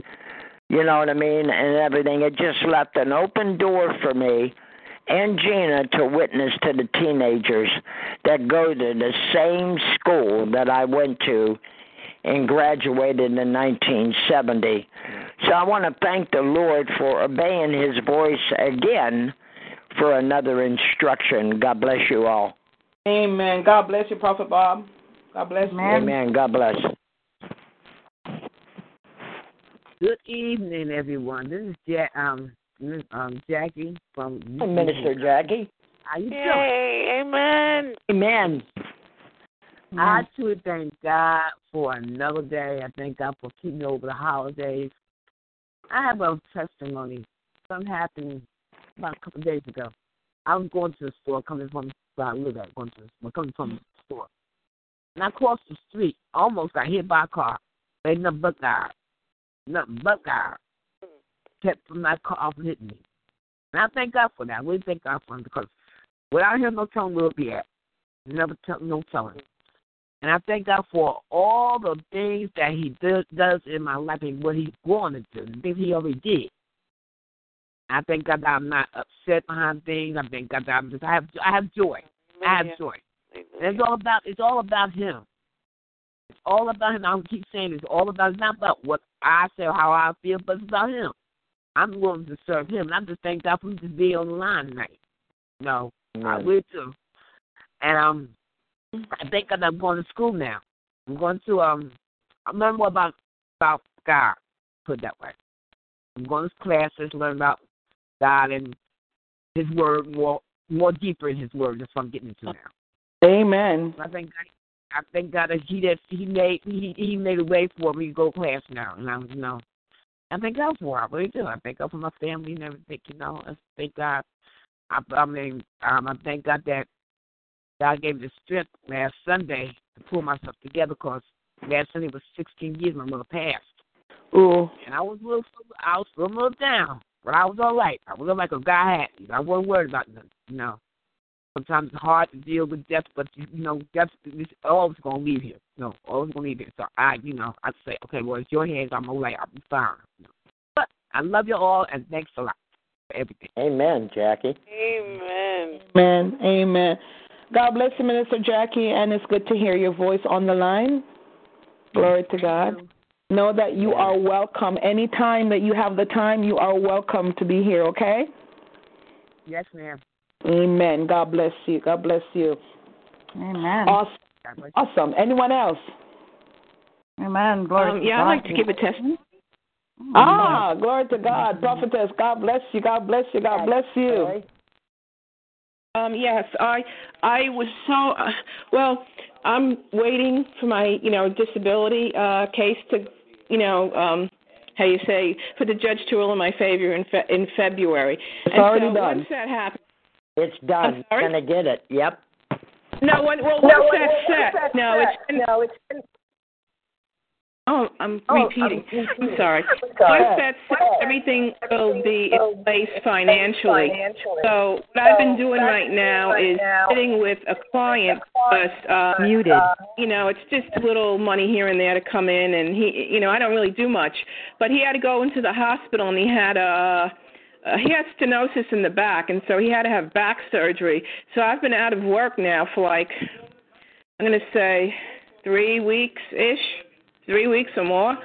S5: you know what I mean, and everything. It just left an open door for me and Gina to witness to the teenagers that go to the same school that I went to and graduated in 1970. So I want to thank the Lord for obeying his voice again for another instruction. God bless you all.
S1: Amen. God bless you, Prophet Bob. God bless you.
S5: Amen. God bless.
S13: Good evening, everyone. This is ja- um, Miss, um, Jackie from
S5: Hey, Minister Jackie.
S13: How you doing?
S3: Yay, amen.
S5: Amen.
S13: I too thank God for another day. I thank God for keeping me over the holidays. I have a testimony. Something happened about a couple of days ago. I was going to the store, coming from where I live at, going to the store, coming from the store. And I crossed the street, almost got hit by a car. Ain't nothing but God. Nothing but God. Kept from that car from hitting me. And I thank God for that. Really thank God for him because without him, no telling where we'll be at. Never tell, no telling. And I thank God for all the things that He do, does in my life and what He's going to do, the things He already did. I thank God that I'm not upset behind things. I thank God that I'm just I have I have joy. I have joy. And it's all about it's all about Him. It's all about Him. I keep saying it's all about it's not about what I say or how I feel, but it's about Him. I'm willing to serve Him, and I just thank God for me to be on the line tonight. No, I will too. And um, I think that I'm going to school now. I'm going to um, I'm learning more about about God. Put it that way. I'm going to classes, learn about God and His Word more more deeper in His Word. That's what I'm getting into now.
S1: Amen.
S13: I think I thank God that He that He made He He made a way for me to go to class now, and I'm you know. I thank God for it. I really do. I thank God for my family and everything. You know, I thank God. I, I mean, um, I thank God that God gave me the strength last Sunday to pull myself together because last Sunday was 16 years my mother passed.
S1: Ooh.
S13: And I was a little, I was a little down, but I was all right. I was like a guy had me. I wasn't worried about nothing. You know, sometimes it's hard to deal with death, but you know, death is always gonna leave here. No, always gonna leave here. So I, you know, I say, okay, well, it's your hands. I'm all right. I'll be fine. You know. But I love you all, and thanks a lot for everything.
S5: Amen, Jackie.
S3: Amen.
S1: Amen. Amen. God bless you, Minister Jackie, and it's good to hear your voice on the line. Glory to God. Know that you are welcome. Anytime that you have the time, you are welcome to be here, okay?
S13: Yes, ma'am.
S1: Amen. God bless you. God bless you.
S12: Amen.
S1: Awesome. Awesome. Anyone else?
S12: Amen. Glory
S14: Um,
S12: to
S14: yeah,
S12: God.
S14: I'd like to give a testimony.
S1: Ah, glory to God. Prophetess, God bless you. God bless you. God bless you.
S14: Um, yes, I I was so uh, well. I'm waiting for my you know disability uh, case to you know um, how you say for the judge to rule in my favor in fe- in February.
S5: It's
S14: and
S5: already
S14: so
S5: done.
S14: Once that happens,
S5: It's done.
S14: I'm sorry?
S5: Gonna get it. Yep.
S14: no, when, well,
S10: No,
S14: once
S10: when-
S14: that's
S10: once
S14: set,
S10: that's
S14: no,
S10: set,
S14: it's been,
S10: no, it's been
S14: Oh, I'm
S13: Oh,
S14: repeating.
S13: I'm
S14: I'm sorry.
S13: sorry.
S14: Once that's set, everything will be in place financially. So what I've been doing right now is sitting with a client, but uh,
S15: Muted.
S14: You know, it's just a little money here and there to come in, and he, you know, I don't really do much. But he had to go into the hospital, and he had a. Uh, he had stenosis in the back, and so he had to have back surgery. So I've been out of work now for like, I'm going to say, three weeks ish three weeks or more.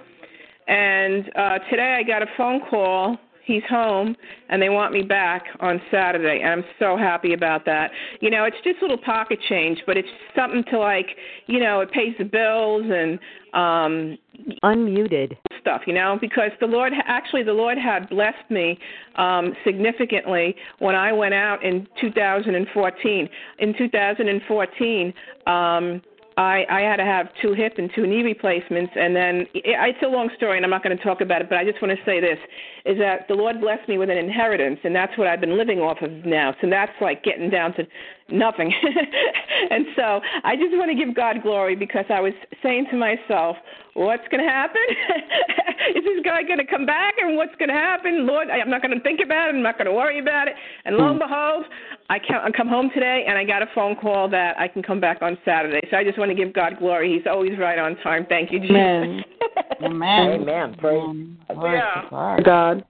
S14: And uh, today I got a phone call. He's home, and they want me back on Saturday, and I'm so happy about that. You know, it's just a little pocket change, but it's something to like, you know, it pays the bills and um
S15: Unmuted.
S14: stuff, you know, because the Lord actually the Lord had blessed me um significantly when I went out in 2014. In 2014, um I, I had to have two hip and two knee replacements, and then it, it's a long story, and I'm not going to talk about it. But I just want to say this: is that the Lord blessed me with an inheritance, and that's what I've been living off of now. So that's like getting down to nothing. and so I just want to give God glory because I was saying to myself, what's going to happen? Is this guy going to come back? And what's going to happen? Lord, I'm not going to think about it. I'm not going to worry about it. And lo and behold, I come home today and I got a phone call that I can come back on Saturday. So I just want to give God glory. He's always right on time. Thank you, Jesus.
S1: Amen.
S12: Amen.
S5: Amen. Praise.
S14: Yeah.
S1: God.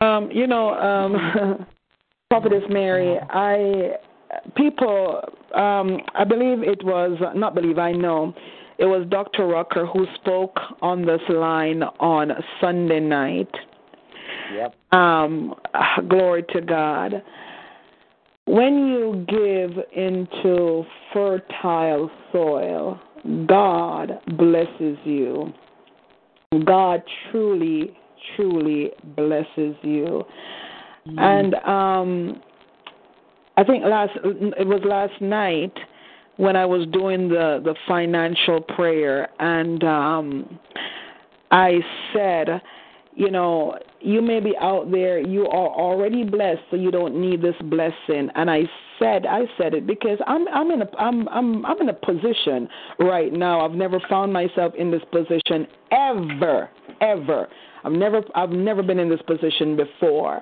S1: Um, you know, um, Prophetess Mary, I people, um, I believe it was not believe I know, it was Dr. Rucker who spoke on this line on Sunday night.
S5: Yep.
S1: Um, glory to God. When you give into fertile soil, God blesses you. God truly, truly blesses you. And um I think last it was last night when I was doing the the financial prayer and um I said, you know, you may be out there, you are already blessed, so you don't need this blessing. And I said, I said it because I'm I'm in a I'm I'm I'm in a position right now. I've never found myself in this position ever, ever. I've never I've never been in this position before.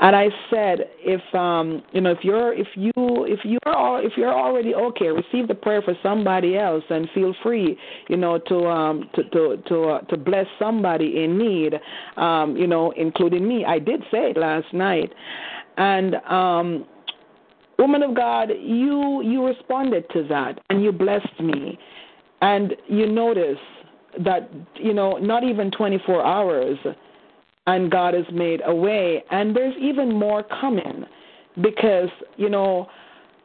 S1: And I said, if um you know if you're if you if you're all if you're already okay, receive the prayer for somebody else and feel free, you know, to um to to to uh, to bless somebody in need, um you know, including me. I did say it last night. And um woman of God, you you responded to that and you blessed me. And you notice that you know not even 24 hours and God has made a way. And there's even more coming because you know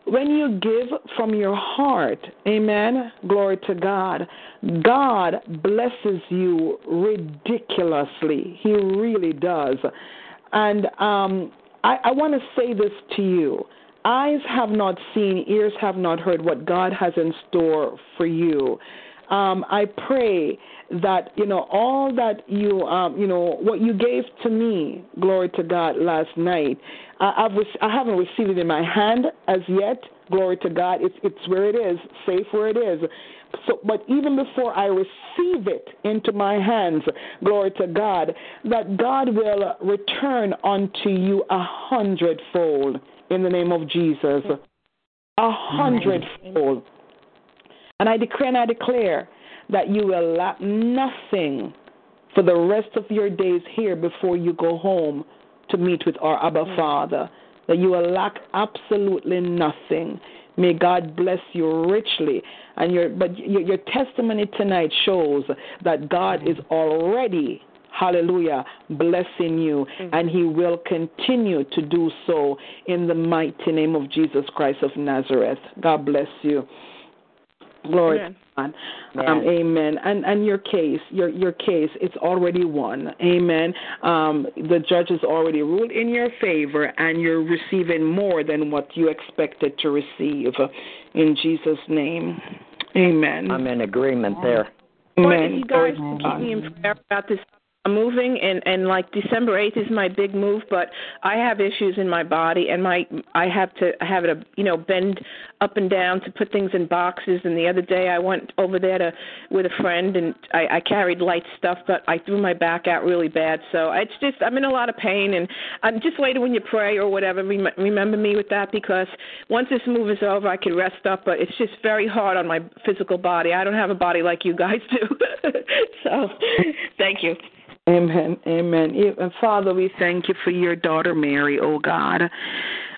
S1: when you give from your heart amen glory to God God blesses you ridiculously. He really does. And um I, I want to say this to you. Eyes have not seen ears have not heard what God has in store for you um, I pray that you know all that you um, you know what you gave to me, glory to God, last night. I, I've re- I haven't received it in my hand as yet. Glory to God. It's it's where it is, safe where it is. So, but even before I receive it into my hands, glory to God, that God will return unto you a hundredfold in the name of Jesus. A hundredfold. And I decree and I declare that you will lack nothing for the rest of your days here before you go home to meet with our Abba mm. Father. That you will lack absolutely nothing. May God bless you richly. And your but your, your testimony tonight shows that God mm. is already hallelujah, blessing you, mm. and he will continue to do so in the mighty name of Jesus Christ of Nazareth. God bless you. Glory
S14: Amen.
S1: to God. Um, amen. And and your case, your your case, it's already won. Amen. Um, the judge has already ruled in your favor, and you're receiving more than what you expected to receive. In Jesus' name, Amen.
S5: I'm in agreement there.
S14: Lord,
S1: Amen.
S14: if you guys can keep me in prayer about this I'm moving and and like December 8th is my big move, but I have issues in my body and my I have to have it uh, you know bend up and down to put things in boxes and the other day I went over there to with a friend and I I carried light stuff but I threw my back out really bad. So it's just I'm in a lot of pain and I'm just later when you pray or whatever rem- remember me with that because once this move is over I can rest up but it's just very hard on my physical body. I don't have a body like you guys do. so thank you.
S1: Amen. Amen. And uh, Father, we thank you for your daughter Mary, oh God.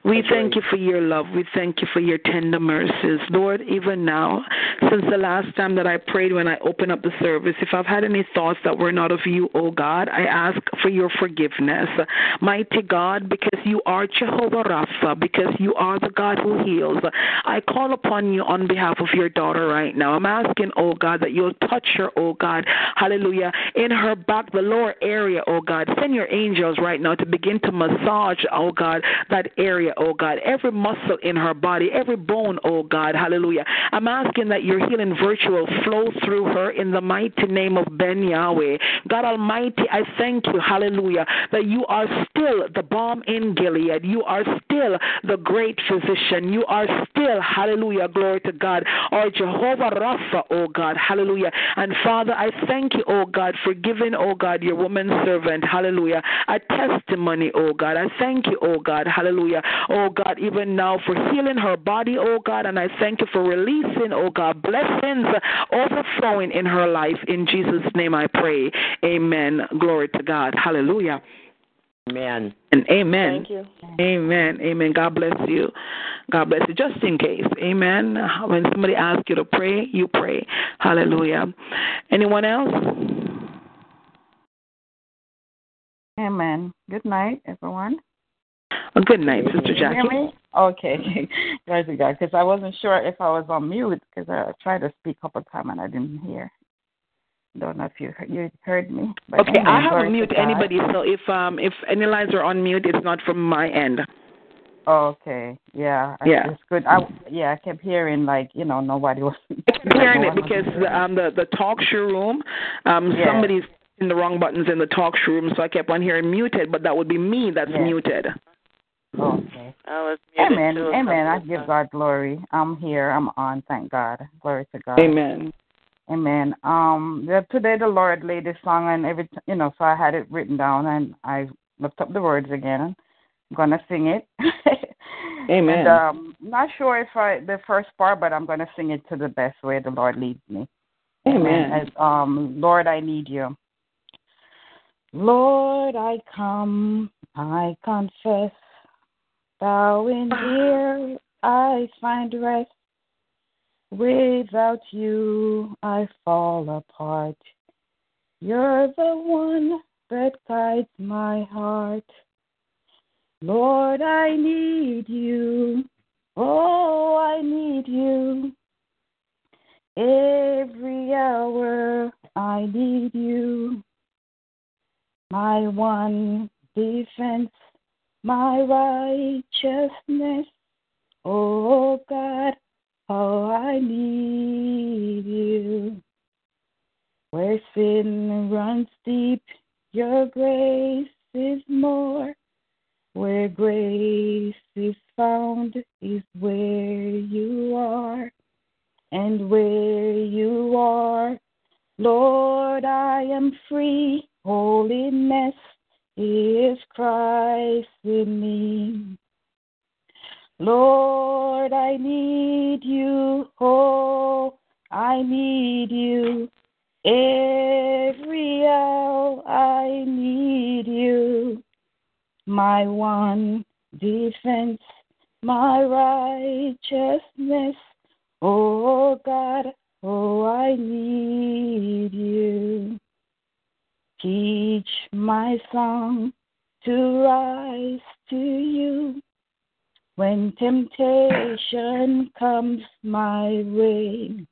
S1: We thank you for your love. We thank you for your tender mercies. Lord, even now, since the last time that I prayed when I opened up the service, if I've had any thoughts that were not of you, oh God, I ask for your forgiveness. Mighty God, because you are Jehovah Rapha, because you are the God who heals, I call upon you on behalf of your daughter right now. I'm asking, oh God, that you'll touch her, oh God, hallelujah, in her back, the lower area, oh God. Send your angels right now to begin to massage, oh God, that area, oh God, every muscle in her body, every bone, oh God, hallelujah. I'm asking that your healing virtue flow through her in the mighty name of Ben Yahweh. God Almighty, I thank you, hallelujah, that you are still the balm in Gilead. You are still the great physician. You are still, hallelujah, glory to God, our Jehovah Rapha, oh God, hallelujah. And Father, I thank you, oh God, for giving, oh God, your woman servant, hallelujah, a testimony, oh God. I thank you, oh God, hallelujah, oh God, even now for healing her body, oh God, and I thank you for releasing, oh God, blessings overflowing in her life. In Jesus' name I pray. Amen. Glory to God. Hallelujah.
S5: Amen.
S1: And amen.
S14: Thank you.
S1: Amen. Amen. God bless you. God bless you. Just in case. Amen. When somebody asks you to pray, you pray. Hallelujah. Anyone else?
S12: Amen. Good night, everyone.
S1: Well, good night, Sister
S12: Can you hear
S1: Jackie.
S12: me? Okay. Glory to God. Because I wasn't sure if I was on mute because I tried to speak a couple of times and I didn't hear. Don't know if you heard, you heard me. But
S1: Okay, I
S12: amen.
S1: have
S12: Glory to
S1: mute anybody, so if um if any lines are on mute, it's not from my end.
S12: Okay. Yeah. I-
S1: Yeah.
S12: It's good. I yeah. I kept hearing like you know nobody was.
S1: I kept hearing it because the, um the the TalkShoe room, um
S12: Yeah.
S1: somebody's in the wrong buttons in the TalkShoe room, so I kept on hearing muted, but that would be me that's
S12: Yeah.
S1: muted.
S12: Okay.
S3: I was muted
S12: Amen.
S3: too
S12: Amen. I give. God glory. I'm here. I'm on. Thank God. Glory to God.
S1: Amen.
S12: Amen. Um, the, today the Lord laid this song, and every t- you know, so I had it written down, and I looked up the words again. I'm gonna sing it.
S1: Amen.
S12: And um, not sure if I the first part, but I'm gonna sing it to the best way the Lord leads me.
S1: Amen.
S12: As, um, Lord, I need you. Lord, I come, I confess, bowing ah. here, I find rest. Without you, I fall apart. You're the one that guides my heart. Lord, I need you. Oh, I need you. Every hour I need you. My one defense, my righteousness. Oh God, how I need you. Where sin runs deep, your grace is more. Where grace is found is where you are. And where you are, Lord, I am free. Holiness is Christ in me. Lord, I need you. Oh, I need you. Every hour I need you. My one defense, my righteousness. Oh God, oh I need you. Teach my song to rise to you. When temptation comes my way,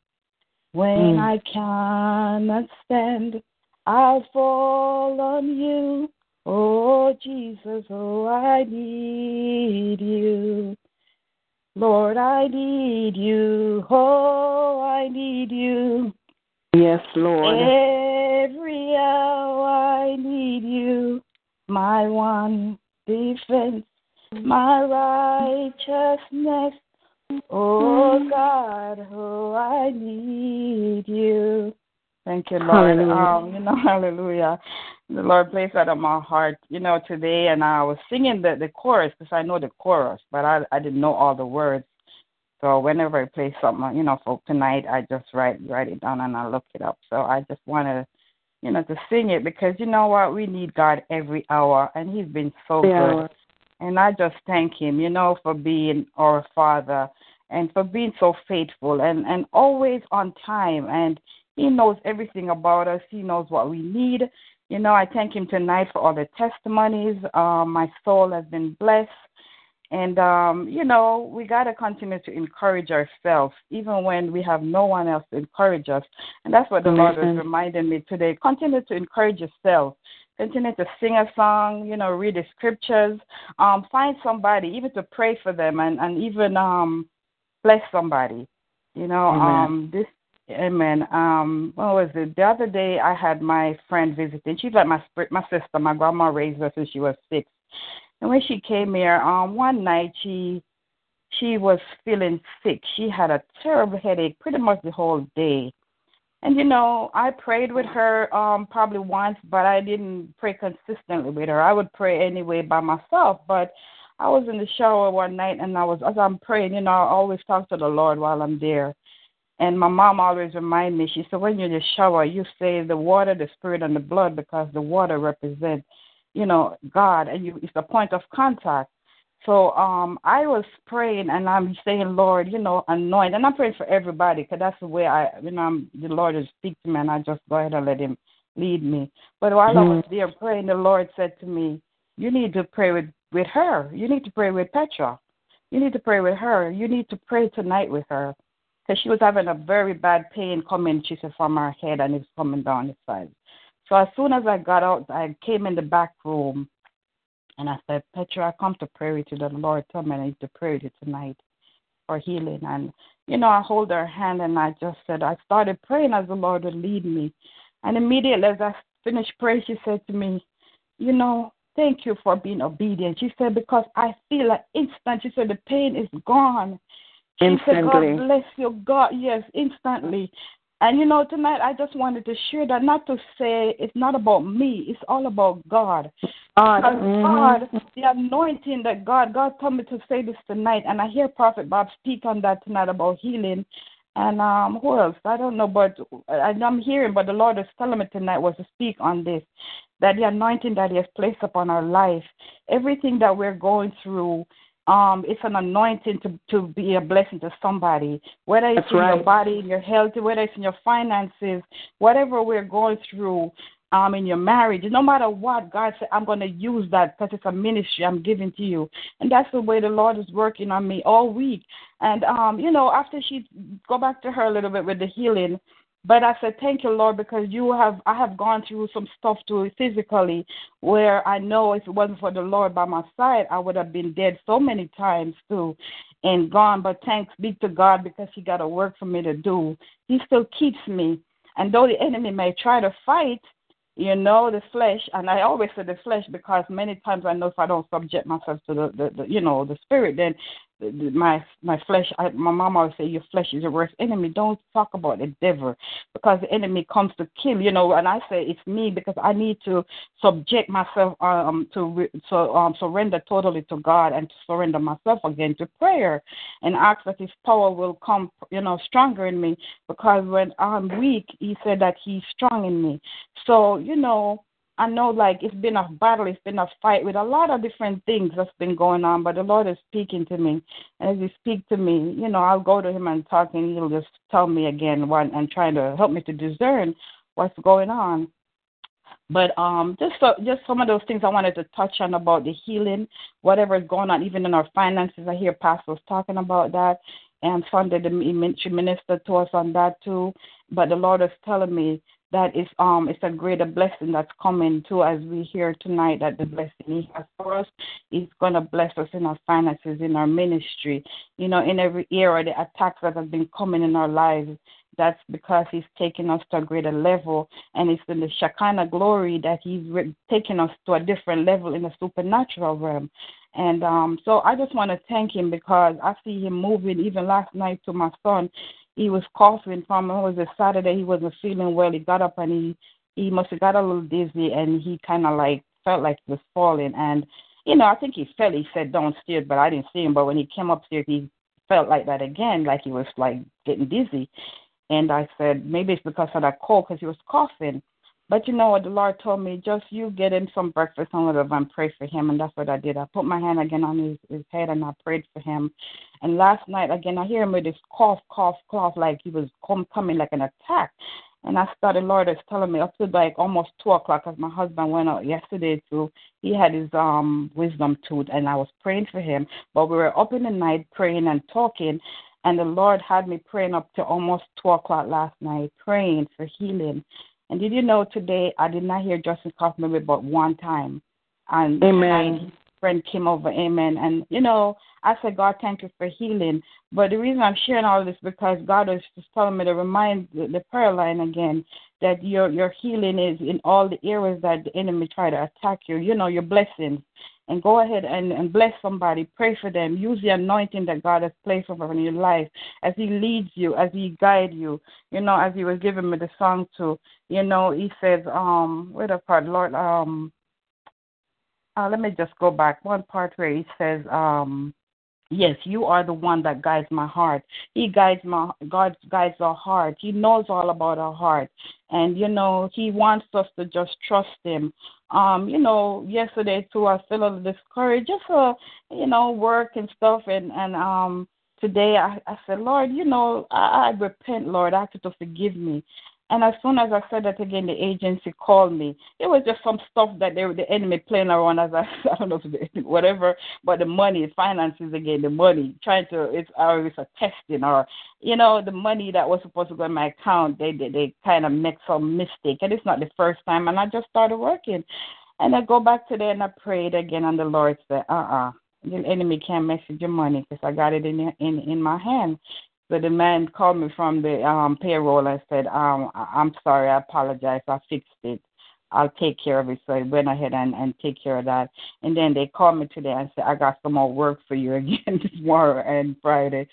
S12: when
S1: Mm.
S12: I cannot stand, I'll fall on you. Oh Jesus, oh I need you. Lord, I need you. Oh, I need you.
S1: Yes, Lord.
S12: Every hour I need you, my one defense, my righteousness. Oh God, oh I need you. Thank you, Lord.
S1: Hallelujah.
S12: Um, you know, hallelujah. The Lord placed that on my heart, you know, today, and I was singing the the chorus because I know the chorus, but I I didn't know all the words. So whenever I play something, you know, for tonight, I just write write it down and I look it up. So I just want to, you know, to sing it because you know what, we need God every hour, and He's been so
S1: Yeah.
S12: good. And I just thank Him, you know, for being our Father and for being so faithful and and always on time. And He knows everything about us. He knows what we need. You know, I thank Him tonight for all the testimonies. Um, my soul has been blessed. And um, you know, we gotta continue to encourage ourselves, even when we have no one else to encourage us. And that's what the Lord was
S1: Amen.
S12: reminding me today. Continue to encourage yourself. Continue to sing a song, you know, read the scriptures. Um, find somebody, even to pray for them and, and even um bless somebody. You know,
S1: Amen.
S12: um this Amen. Um, what was it? The other day I had my friend visiting. She's like my my sister. My grandma raised her since she was six. And when she came here, um, one night she she was feeling sick. She had a terrible headache pretty much the whole day. And you know, I prayed with her um probably once, but I didn't pray consistently with her. I would pray anyway by myself, but I was in the shower one night and I was as I'm praying, you know, I always talk to the Lord while I'm there. And my mom always remind me, she said, when you're in the shower, you say the water, the spirit, and the blood because the water represents, you know, God, and you, it's the point of contact. So um, I was praying, and I'm saying, Lord, you know, anoint, and I'm praying for everybody because that's the way I, you know, I'm, the Lord will speak to me, and I just go ahead and let Him lead me. But while I was there praying, the Lord said to me, you need to pray with with her. You need to pray with Petra. You need to pray with her. You need to pray tonight with her because she was having a very bad pain coming, she said, from her head and it's coming down the side. So as soon as I got out, I came in the back room and I said, Petra, I come to pray with you. The Lord told me I need to pray with you tonight for healing. And, you know, I hold her hand and I just said, I started praying as the Lord would lead me. And immediately as I finished praying, she said to me, You know, thank you for being obedient. She said, Because I feel an instant. She said, The pain is gone. She said, God bless you, God. Yes, instantly. And you know, tonight I just wanted to share that not to say it's not about me, it's all about God. Because
S1: Mhm.
S12: God, the anointing that God, God told me to say this tonight, and I hear Prophet Bob speak on that tonight about healing. And um, who else? I don't know, but I'm hearing, but the Lord is telling me tonight was to speak on this, that the anointing that He has placed upon our life, everything that we're going through, um, it's an anointing to to be a blessing to somebody. Whether it's
S1: That's
S12: in your body, in your health, whether it's in your finances, whatever we're going through, um, in your marriage, no matter what, God said, I'm going to use that because it's a ministry I'm giving to you. And that's the way the Lord is working on me all week. And, um, you know, after she, go back to her a little bit with the healing. But I said, thank you, Lord, because you have, I have gone through some stuff too physically where I know if it wasn't for the Lord by my side, I would have been dead so many times too and gone. But thanks be to God because He got a work for me to do. He still keeps me. And though the enemy may try to fight, you know, the flesh, and I always say the flesh because many times I know if I don't subject myself to the, the, the you know, the spirit, then the, the, my my flesh. I, my mom always say your flesh is your worst enemy. Don't talk about the devil because the enemy comes to kill. You know, and I say it's me because I need to subject myself um to so um surrender totally to God and to surrender myself again to prayer and ask that His power will come, you know, stronger in me because when I'm weak, He said that He's strong in me. So you know. I know like it's been a battle, it's been a fight with a lot of different things that's been going on, but the Lord is speaking to me. And as He speaks to me, you know, I'll go to Him and talk and He'll just tell me again what and trying to help me to discern what's going on. But um, just so, just some of those things I wanted to touch on about the healing, whatever is going on, even in our finances. I hear pastors talking about that, and Sunday the ministry ministered to us on that too. But the Lord is telling me that is um it's a greater blessing that's coming too as we hear tonight that the blessing he has for us is gonna bless us in our finances, in our ministry, you know, in every area, the attacks that have been coming in our lives. That's because he's taking us to a greater level, and it's in the Shekinah glory that he's taking us to a different level in the supernatural realm. And um, so I just want to thank him because I see him moving. Even last night to my son, he was coughing from it was a Saturday. He wasn't feeling well. He got up and he he must have got a little dizzy and he kind of like felt like he was falling. And you know, I think he fell. He said downstairs, but I didn't see him. But when he came upstairs, he felt like that again, like he was like getting dizzy. And I said maybe it's because of that cold because he was coughing. But you know what the Lord told me? Just you get him some breakfast and whatever and pray for him. And that's what I did. I put my hand again on his, his head and I prayed for him. And last night, again, I hear him with this cough, cough, cough, like he was come, coming like an attack. And I started, Lord is telling me up to like almost 2 o'clock because my husband went out yesterday to, he had his um wisdom tooth and I was praying for him. But we were up in the night praying and talking. And the Lord had me praying up to almost 2 o'clock last night, praying for healing. And did you know today I did not hear Justin cough maybe but one time. And
S1: Amen.
S12: his friend came over, amen. And you know, I said, God, thank you for healing. But the reason I'm sharing all this because God was just telling me to remind the, the prayer line again that your your healing is in all the areas that the enemy try to attack you. You know, your blessings. And go ahead and, and bless somebody. Pray for them. Use the anointing that God has placed over in your life as He leads you, as He guide you. You know, as He was giving me the song to, you know, He says, um, where the part, Lord, um, uh, let me just go back one part where He says, um, Yes, you are the one that guides my heart. He guides my God guides our heart. He knows all about our heart. And you know, he wants us to just trust him. Um, you know, yesterday too I feel a little discouraged just for, you know, work and stuff and, and um today I, I said, Lord, you know, I, I repent, Lord, I ask you to forgive me. And as soon as I said that again, the agency called me. It was just some stuff that they the enemy playing around as I, I don't know whatever, but the money, finances again, the money trying to it's it's a testing or you know the money that was supposed to go in my account. They they, they kind of make some mistake, and it's not the first time. And I just started working, and I go back today and I prayed again, and the Lord said, uh uh the enemy can't mess with your money because I got it in in in my hand. So the man called me from the um payroll and said, um, I'm sorry, I apologize, I fixed it. I'll take care of it. So I went ahead and, and take care of that. And then they called me today and said, I got some more work for you again tomorrow and Friday.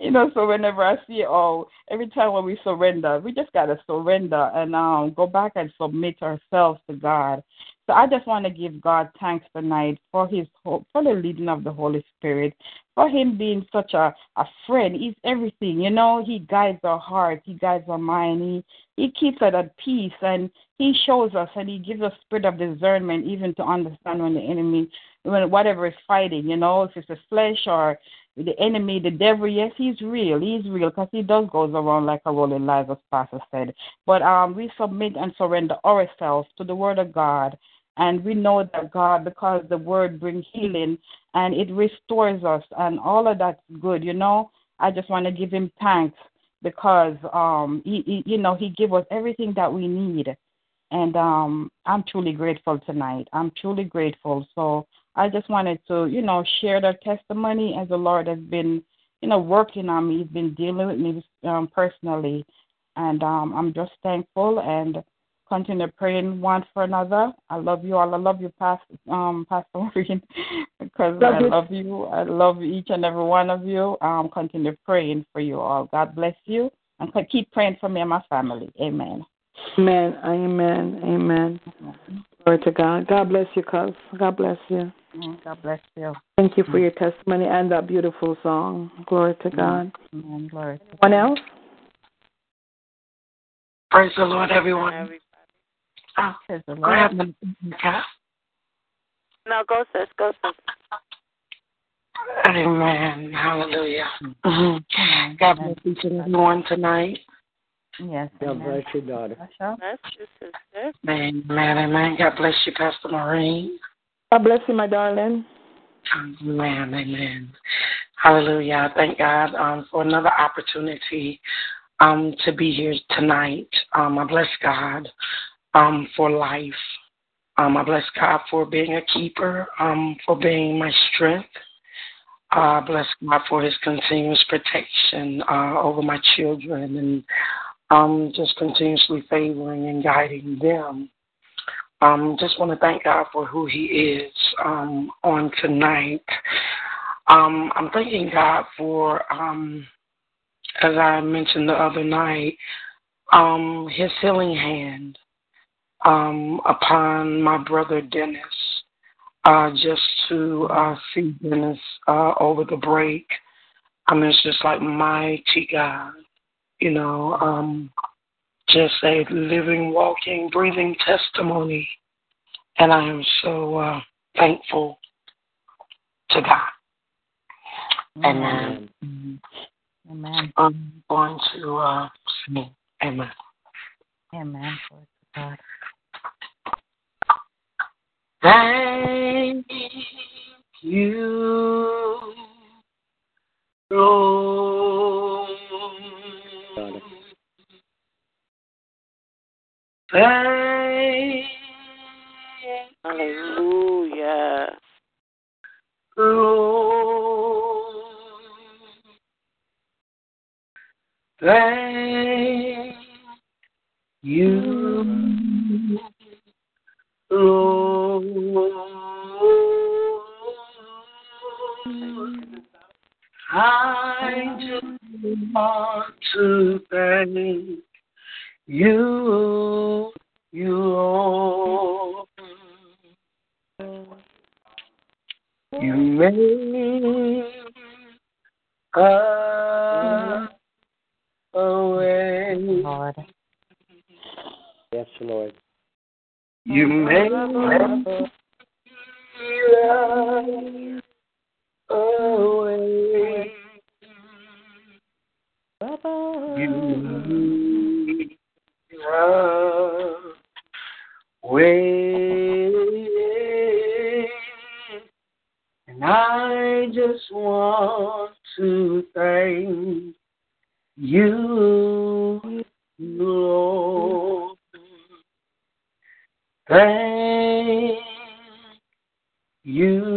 S12: You know, so whenever I see oh, every time when we surrender, we just gotta surrender and um go back and submit ourselves to God. So I just want to give God thanks tonight for His for the leading of the Holy Spirit, for Him being such a a friend. He's everything, you know. He guides our heart, He guides our mind. He He keeps us at peace, and He shows us, and He gives us spirit of discernment, even to understand when the enemy, when whatever is fighting, you know, if it's the flesh or the enemy, the devil, yes, he's real. He's real because he does goes around like a rolling live, as Pastor said. But um, we submit and surrender ourselves to the Word of God and we know that God, because the word brings healing and it restores us and all of that's good, you know. I just want to give him thanks because um he, he you know he gave us everything that we need. And um I'm truly grateful tonight. I'm truly grateful. So I just wanted to, you know, share that testimony as the Lord has been, you know, working on me. He's been dealing with me um, personally. And um I'm just thankful and continue praying one for another. I love you all. I love you, Pastor, um, Pastor Maureen, because
S1: Love
S12: I
S1: you.
S12: love you. I love each and every one of you. Um, continue praying for you all. God bless you, and keep praying for me and my family. Amen.
S1: Amen. Amen. Amen. Glory to God. God bless you, cuz. God bless you.
S12: Mm, God bless you.
S1: Thank you for your testimony and that beautiful song. Glory to God.
S12: Amen. Glory. to
S1: Anyone
S12: God.
S1: else?
S15: Praise the Lord, everyone. Oh,
S12: Praise the
S15: go
S12: Lord.
S15: ahead,
S3: No, go sis, go sis.
S15: Amen. Hallelujah.
S12: Amen.
S15: God bless each and every one tonight.
S12: Yes.
S5: God
S12: amen.
S5: bless your daughter.
S12: Tasha?
S3: Bless you, sister.
S15: Amen. Amen. God bless you, Pastor Maureen.
S1: God bless you, my darling.
S15: Amen. Amen. Hallelujah. Thank God um, for another opportunity um, to be here tonight. Um, I bless God um, for life. Um, I bless God for being a keeper, um, for being my strength. Uh, bless God for His continuous protection uh, over my children and um, just continuously favoring and guiding them. Um, just want to thank God for who He is um, on tonight. Um, I'm thanking God for, um, as I mentioned the other night, um, His healing hand um, upon my brother Dennis. Uh, just to uh, see Dennis uh, over the break. I mean, it's just like mighty God, you know, um, just a living, walking, breathing testimony. And I am so uh, thankful to God. Amen.
S12: Amen.
S15: I'm going to uh, sing. Amen.
S12: Amen. Glory to God.
S15: Thank you, Lord. Thank
S3: Hallelujah.
S15: Lord. Thank you, Lord. I just want to thank you, you, Lord. You made a, a way.
S16: Yes, Lord.
S15: You made a way. You made a way. And I just want to thank you, Lord. Thank you,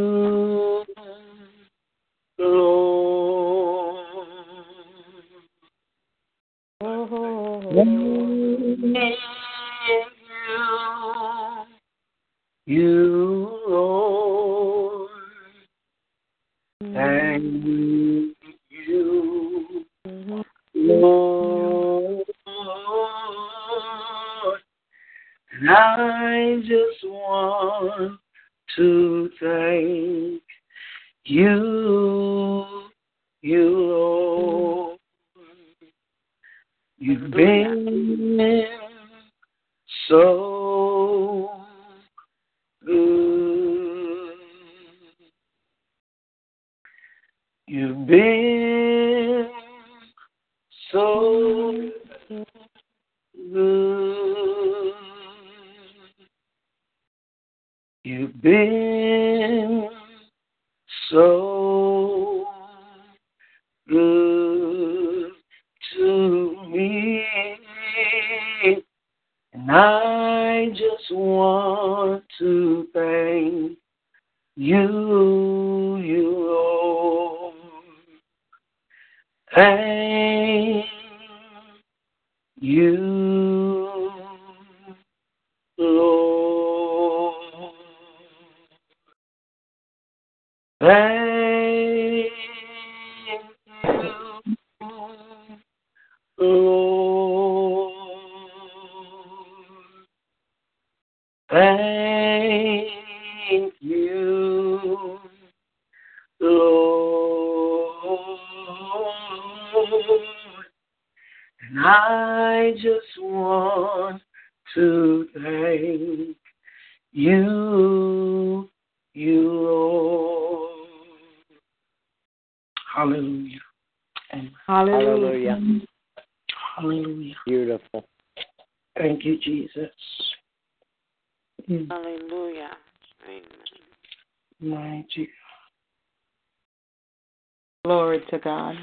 S15: to
S1: God.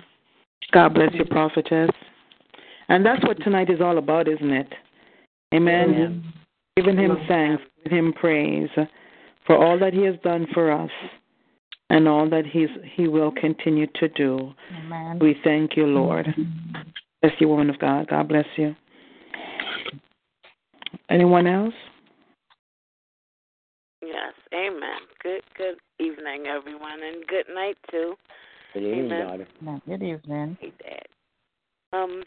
S1: God bless you, prophetess. And that's what tonight is all about, isn't it? Amen.
S13: Amen.
S1: Giving him
S13: Amen.
S1: thanks, giving him praise for all that he has done for us and all that he's he will continue to do.
S12: Amen.
S1: We thank you, Lord. Bless you, woman of God. God bless you. Anyone else?
S3: Yes, amen. Good good evening, everyone, and good night too.
S16: Good evening,
S3: Amen.
S16: daughter.
S12: Amen. Good evening.
S3: Hey, Dad. Um,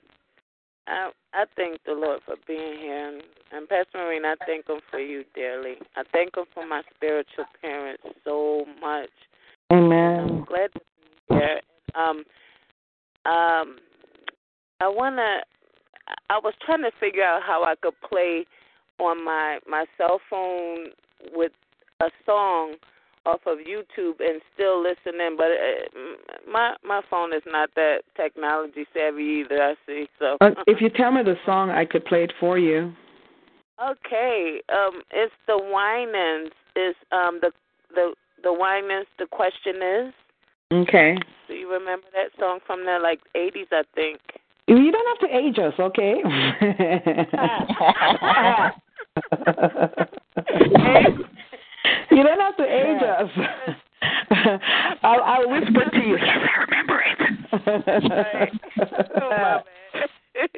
S3: I I thank the Lord for being here, and, and Pastor Maureen, I thank Him for you dearly. I thank Him for my spiritual parents so much. Amen. I'm
S1: Amen.
S3: glad to be here. Um, um, I wanna. I was trying to figure out how I could play on my my cell phone with a song off of YouTube and still listen in, but uh, my my phone is not that technology savvy either. I see. So
S1: Uh, if you tell me the song, I could play it for you.
S3: okay, um, it's the Winans. Is um the the the Winans? The question is.
S1: Okay.
S3: Do you remember that song from the like eighties? I think.
S1: You don't have to age us, okay? you don't have to age us. I'll, I'll whisper to you. Yes, I remember it.
S3: Oh, my bad.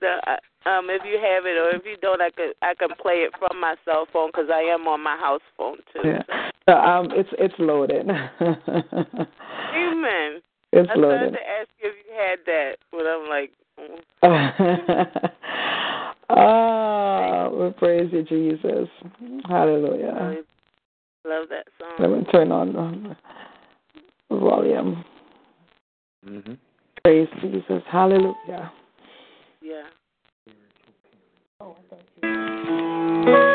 S3: so, uh, um, if you have it, or if you don't, I could I can play it from my cell phone because I am on my house phone too.
S1: Yeah. So, um, it's it's loaded.
S3: Amen.
S1: It's loaded.
S3: I started
S1: loaded.
S3: to ask you if you had that, but I'm like, mm.
S1: Ah, we praise you, Jesus. Hallelujah.
S3: Really love that song.
S1: Let me turn on the volume.
S16: Mm-hmm.
S1: Praise Jesus. Hallelujah.
S3: Yeah.
S9: Question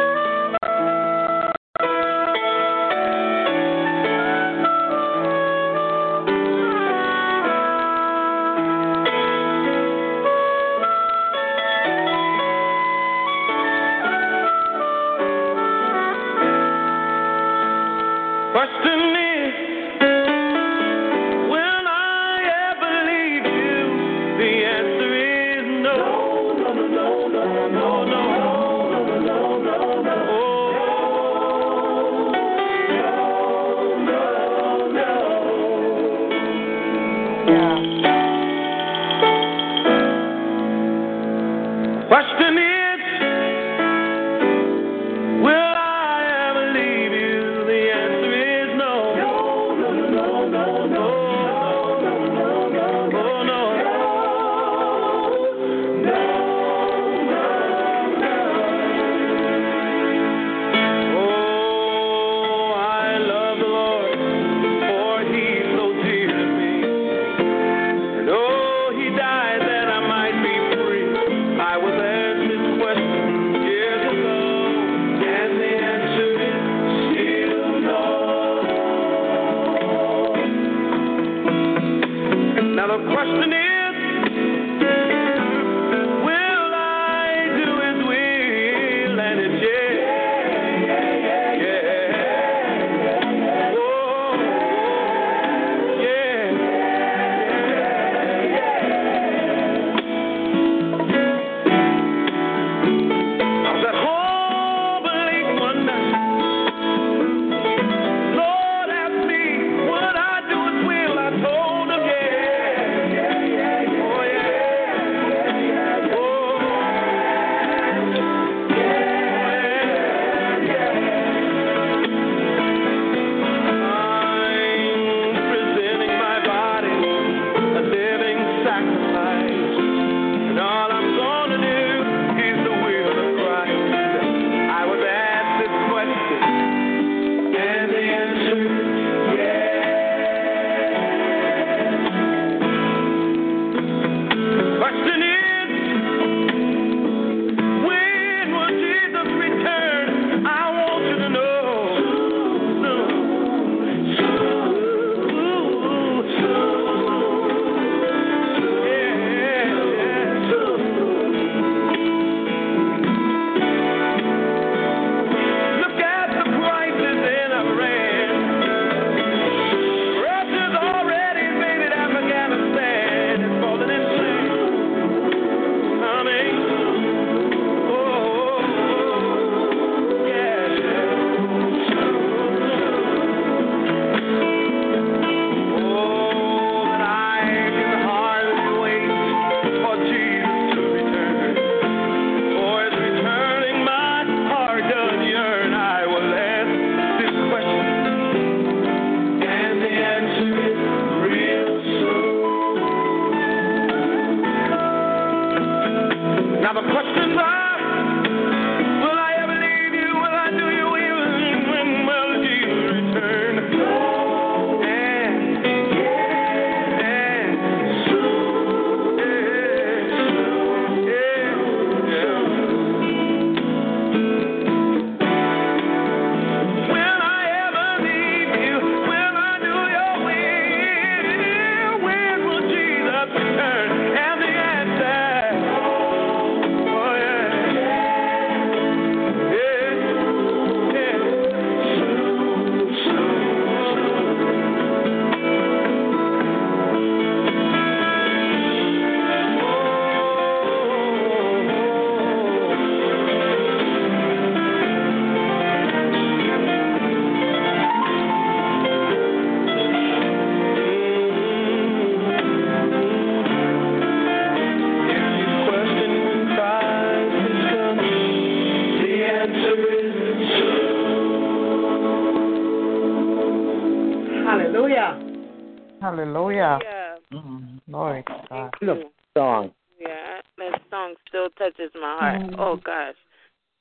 S9: Oh
S3: gosh,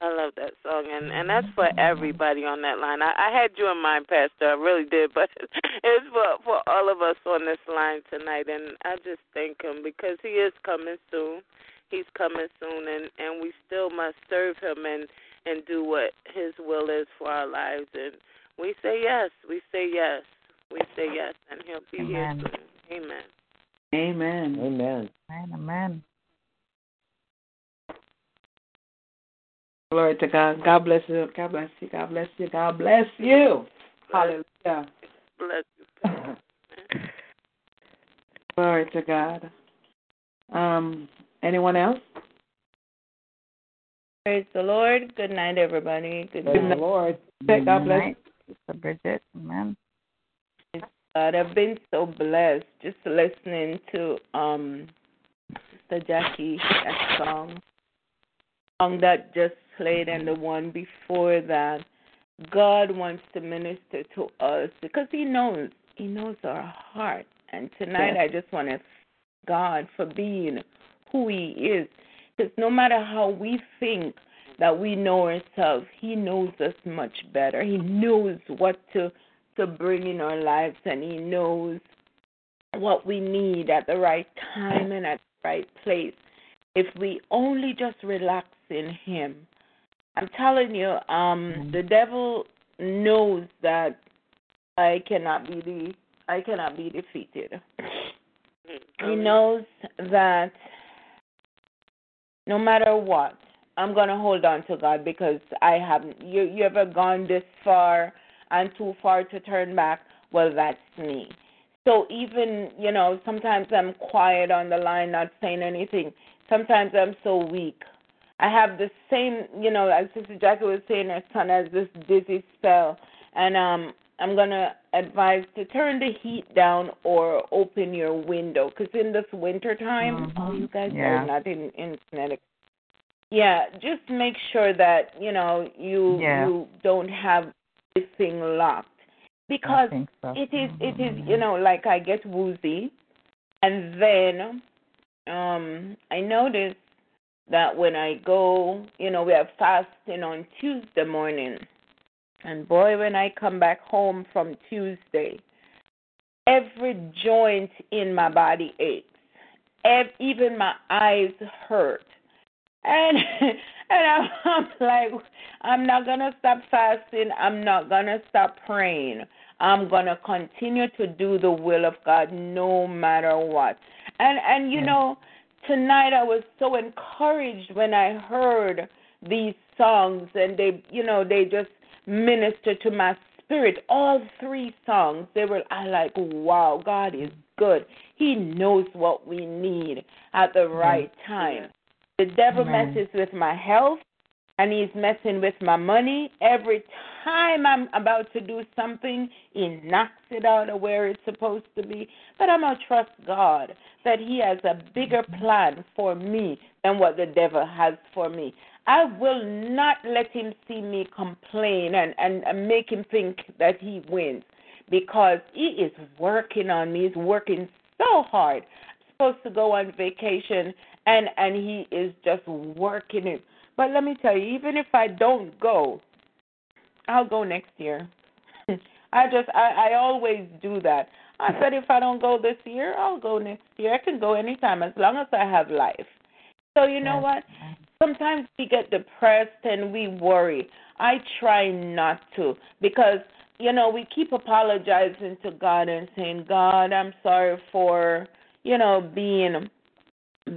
S3: I love that song, and and that's for everybody on that line. I, I had you in mind, Pastor. I really did, but it's for for all of us on this line tonight, and I just thank him because he is coming soon. He's coming soon, and and we still must serve him and and do what his will is for our lives. And we say yes. We say yes. We say yes, and he'll be
S12: Amen.
S3: here soon. Amen.
S1: Amen.
S5: Amen.
S12: Amen. Amen.
S1: Glory to God. God bless you. God bless you. God bless you. God bless you. Hallelujah.
S3: Bless you.
S1: Glory to God. Um, anyone else?
S17: Praise the Lord. Good night, everybody. Good
S1: Praise
S17: night.
S1: the Lord. God bless.
S12: night, Sister Bridget. Amen.
S17: God, I've been so blessed just listening to um Sister Jackie that song, song that just played, and the one before that. God wants to minister to us because He knows He knows our heart. And tonight,
S1: Yes.
S17: I just want to thank God for being who He is, because no matter how we think that we know ourselves, He knows us much better. He knows what to to bring in our lives, and He knows what we need at the right time and at the right place. If we only just relax in Him, I'm telling you, um, the devil knows that I cannot be the I cannot be defeated. He knows that no matter what, I'm gonna hold on to God because I haven't. You you ever gone this far and too far to turn back? Well, that's me. So even you know, sometimes I'm quiet on the line, not saying anything. Sometimes I'm so weak. I have the same, you know, as Sister Jackie was saying, her son has this dizzy spell, and um, I'm gonna advise to turn the heat down or open your window, because in this winter time, oh, you guys
S12: Yeah.
S17: are not in in Connecticut. Yeah, just make sure that you know you
S12: Yeah.
S17: you don't have this thing locked because
S12: so.
S17: it is it is you know like I get woozy, and then um I notice that when I go, you know, we have fasting on Tuesday morning, and boy, when I come back home from Tuesday, every joint in my body aches, Ev- even my eyes hurt, and and I'm, I'm like, I'm not gonna stop fasting. I'm not gonna stop praying. I'm gonna continue to do the will of God no matter what. And and you know, tonight I was so encouraged when I heard these songs and they you know, they just ministered to my spirit. All three songs, they were I like, wow, God is good. He knows what we need at the right time. The devil
S12: Amen.
S17: messes with my health and he's messing with my money. Every time I'm about to do something, he knocks it out of where it's supposed to be. But I'm going to trust God that he has a bigger plan for me than what the devil has for me. I will not let him see me complain and, and, and make him think that he wins because he is working on me. He's working so hard supposed to go on vacation and and he is just working it. But let me tell you, even if I don't go, I'll go next year. I just I, I always do that. I said if I don't go this year, I'll go next year. I can go anytime as long as I have life. So you know what? Sometimes we get depressed and we worry. I try not to because you know we keep apologizing to God and saying, God, I'm sorry for you know being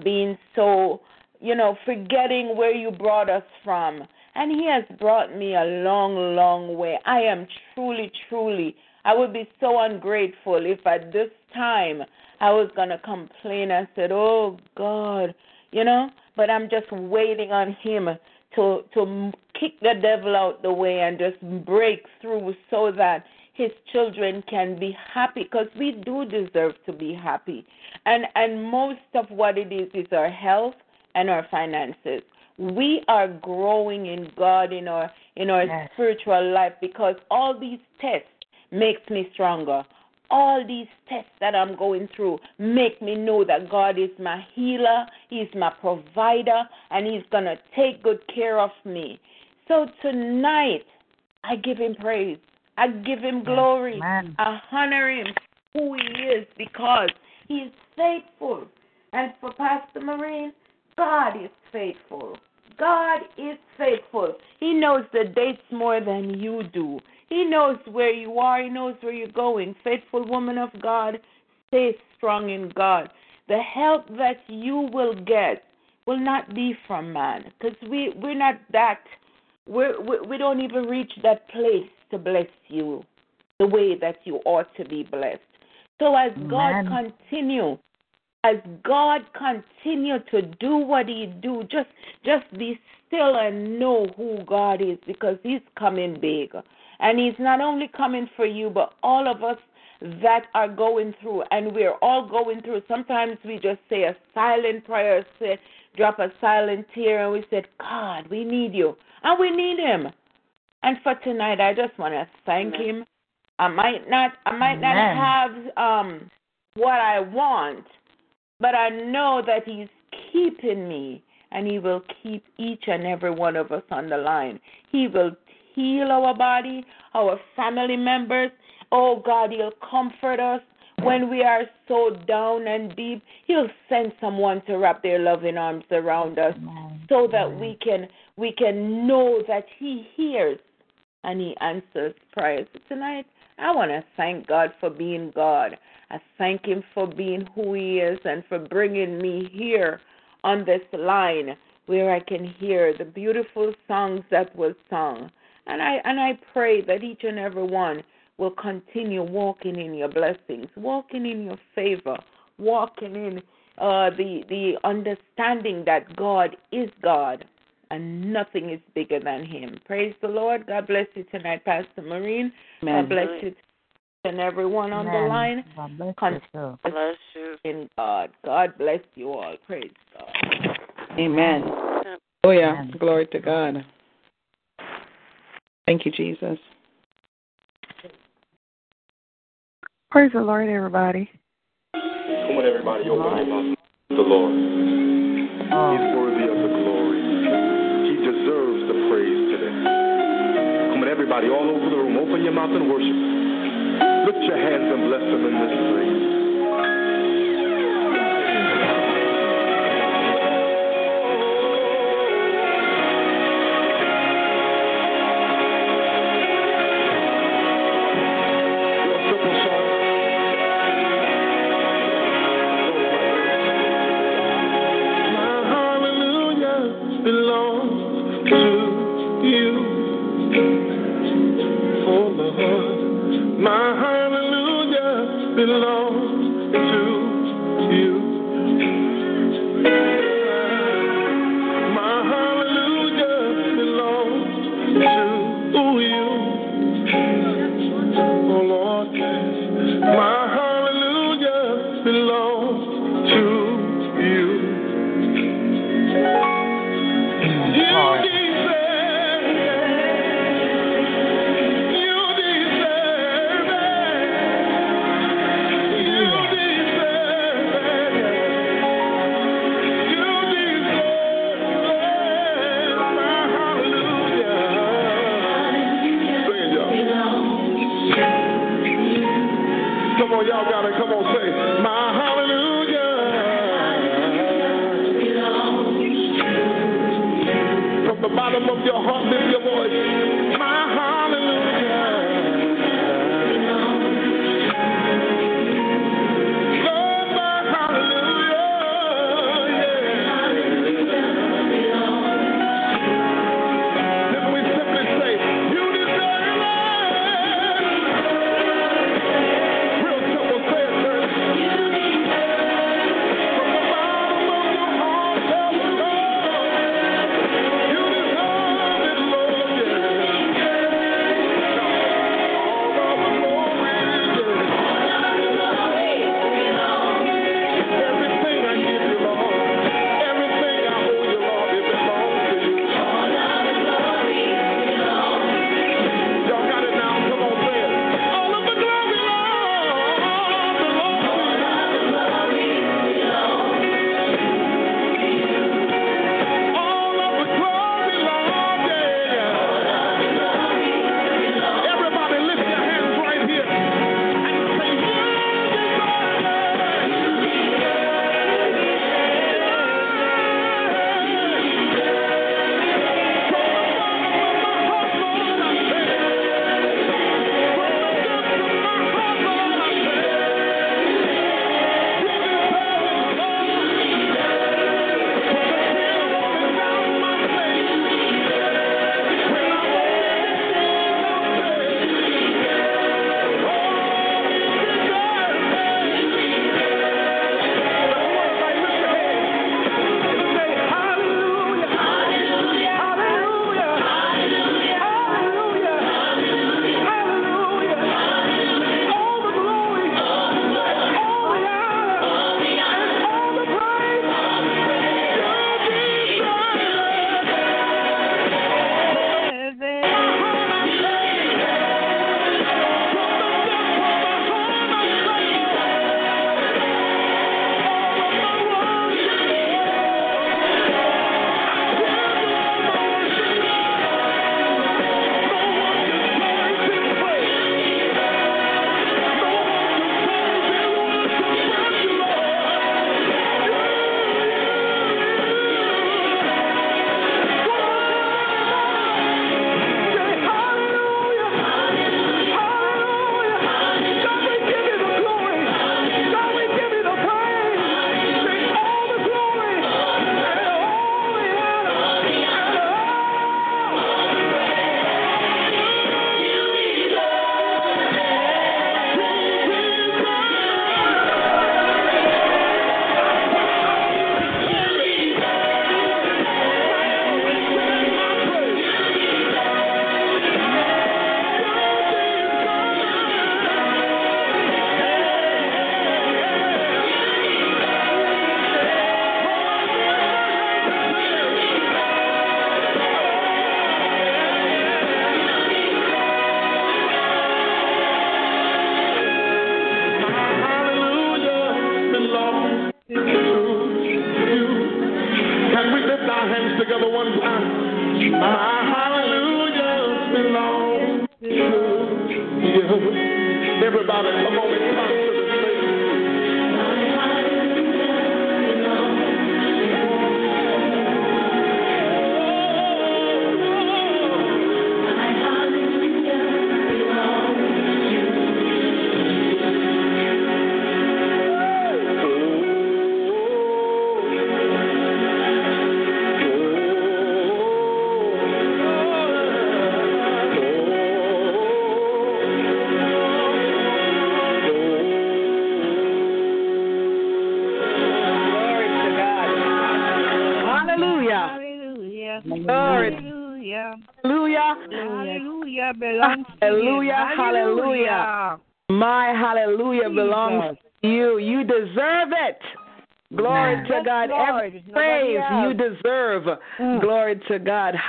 S17: being so you know forgetting where you brought us from. And He has brought me a long, long way. I am truly, truly. I would be so ungrateful if at this time I was gonna complain and said, "Oh God," you know. But I'm just waiting on Him to to kick the devil out the way and just break through so that his children can be happy because we do deserve to be happy and and most of what it is is our health and our finances we are growing in god in our in our yes. spiritual life because all these tests makes me stronger all these tests that I'm going through make me know that God is my healer, He's my provider, and He's going to take good care of me. So tonight, I give Him praise. I give Him glory.
S12: Amen.
S17: I honor Him who He is because He is faithful. And for Pastor Maureen, God is faithful. God is faithful. He knows the dates more than you do. He knows where you are. He knows where you're going. Faithful woman of God, stay strong in God. The help that you will get will not be from man because we, we're not that, we're, we, we don't even reach that place to bless you the way that you ought to be blessed. So as God continue, as God continue to do what He do, just just be still and know who God is because He's coming big. And He's not only coming for you, but all of us that are going through, and we're all going through. Sometimes we just say a silent prayer, say, drop a silent tear, and we said, God, we need you. And we need Him. And for tonight, I just want to thank Amen. Him. I might not, I might Amen. not have um, what I want, but I know that He's keeping me, and He will keep each and every one of us on the line. He will heal our body, our family members. Oh God, He'll comfort us when we are so down and deep. He'll send someone to wrap their loving arms around us so that we can we can know that He hears and He answers prayers. Tonight, I want to thank God for being God. I thank Him for being who He is and for bringing me here on this line where I can hear the beautiful songs that was sung. And I and I pray that each and every one will continue walking in your blessings, walking in your favor, walking in uh, the the understanding that God is God and nothing is bigger than Him. Praise the Lord. God bless you tonight, Pastor Maureen. Amen. God bless you and everyone on
S12: Amen.
S17: the line.
S12: God bless you.
S3: Bless you.
S17: In God. God bless you all. Praise God.
S1: Amen. Oh yeah. Glory to God. Thank you, Jesus.
S18: Praise the Lord, everybody.
S9: Come on, everybody, open your mouth. The Lord. Oh. He's worthy of the glory. He deserves the praise today. Come on, everybody, all over the room, open your mouth and worship. Lift your hands and bless them in this place.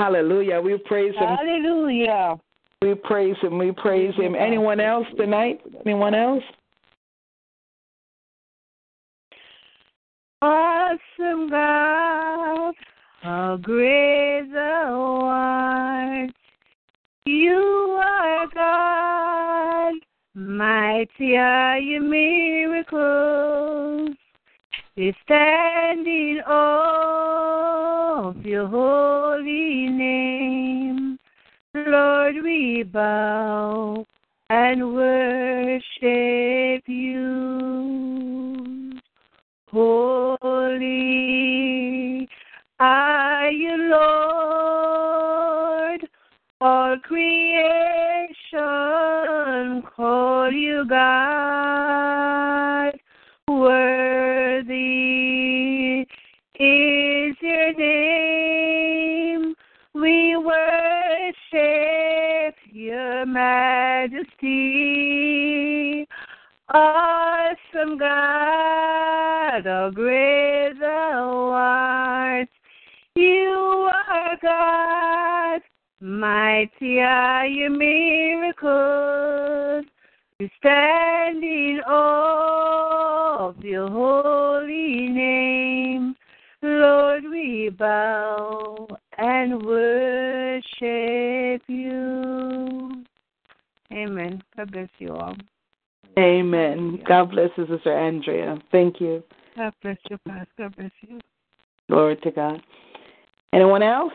S19: Hallelujah. We
S1: praise Him.
S2: Hallelujah.
S1: We praise Him. We praise Him. Anyone else tonight? Anyone else?
S2: Awesome God, how great thou art. You are God, mighty are your miracles. We stand in awe of your holy name. Lord, we bow and worship you. Holy are you, Lord. All creation call you God. Worship majesty. Awesome God, how great thou art. You are God, mighty are your miracles. We stand in awe of your holy name. Lord, we bow and worship you. Amen. God bless you all.
S1: Amen. God bless you, Sister Andrea. Thank you.
S2: God bless you, Pastor. God bless you.
S1: Glory to God. Anyone else?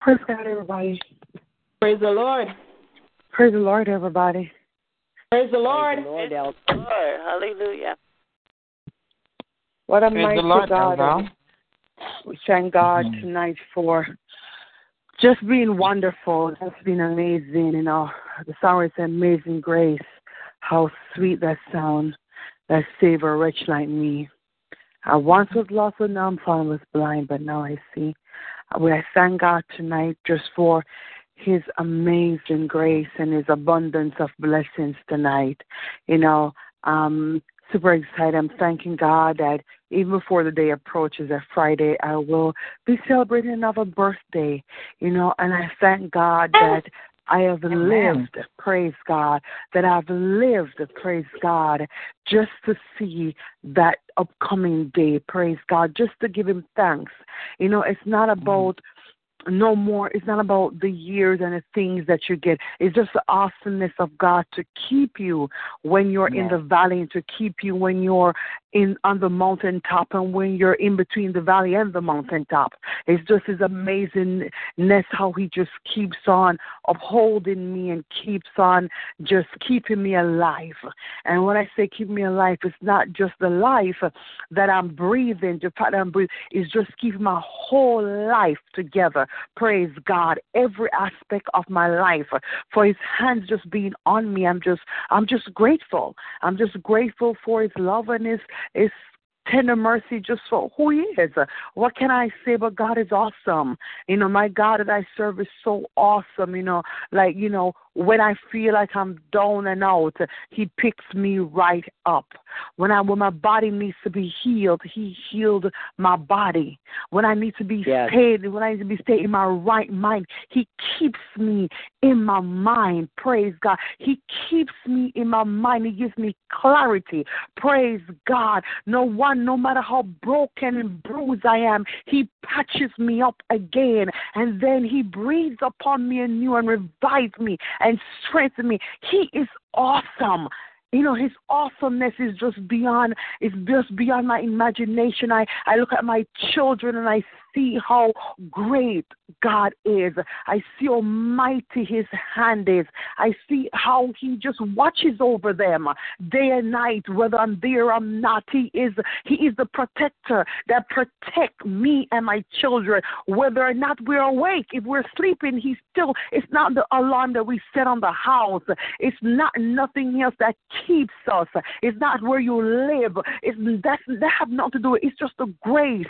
S18: Praise God, everybody.
S1: Praise the Lord.
S18: Praise the Lord, everybody.
S1: Praise the Lord.
S3: Praise the Lord. Hallelujah.
S18: What a
S12: Praise the
S18: mighty
S12: Lord,
S18: God. We thank God mm-hmm. tonight for just being wonderful. Just being amazing. You know, the song is Amazing Grace. How sweet that sound that saved a wretch like me. I once was lost, but now I'm found was blind, but now I see. We I thank God tonight just for his amazing grace and his abundance of blessings tonight. You know, um, super excited. I'm thanking God that even before the day approaches that Friday, I will be celebrating another birthday, you know, and I thank God that I have lived, praise God, that I've lived, praise God, just to see that upcoming day, praise God, just to give Him thanks. You know, it's not mm. about no more. It's not about the years and the things that you get. It's just the awesomeness of God to keep you when you're in the valley and to keep you when you're in on the mountaintop and when you're in between the valley and the mountaintop. It's just his amazingness how he just keeps on upholding me and keeps on just keeping me alive. And when I say keep me alive, it's not just the life that I'm breathing, the fact that I'm breathing, it's just keeping my whole life together. Praise God. Every aspect of my life for his hands just being on me. I'm just I'm just grateful. I'm just grateful for his love and his his tender mercy just for who he is. What can I say but God is awesome? You know, my God that I serve is so awesome, you know, like, you know, when I feel like I'm down and out, he picks me right up. When I when my body needs to be healed, he healed my body. When I need to be
S5: Yes.
S18: stayed, when I need to be stayed in my right mind, he keeps me in my mind. Praise God. He keeps me in my mind. He gives me clarity. Praise God. No one, no matter how broken and bruised I am, he patches me up again. And then he breathes upon me anew and revives me and strengthens me. He is awesome. You know, his awesomeness is just beyond is just beyond my imagination. I, I look at my children and I see how great God is. I see how mighty his hand is. I see how he just watches over them day and night, whether I'm there or I'm not. He is he is the protector that protect me and my children, whether or not we're awake. If we're sleeping, he's still it's not the alarm that we set on the house. It's not nothing else that keeps us. It's not where you live. It's that's that have nothing to do. It's just the grace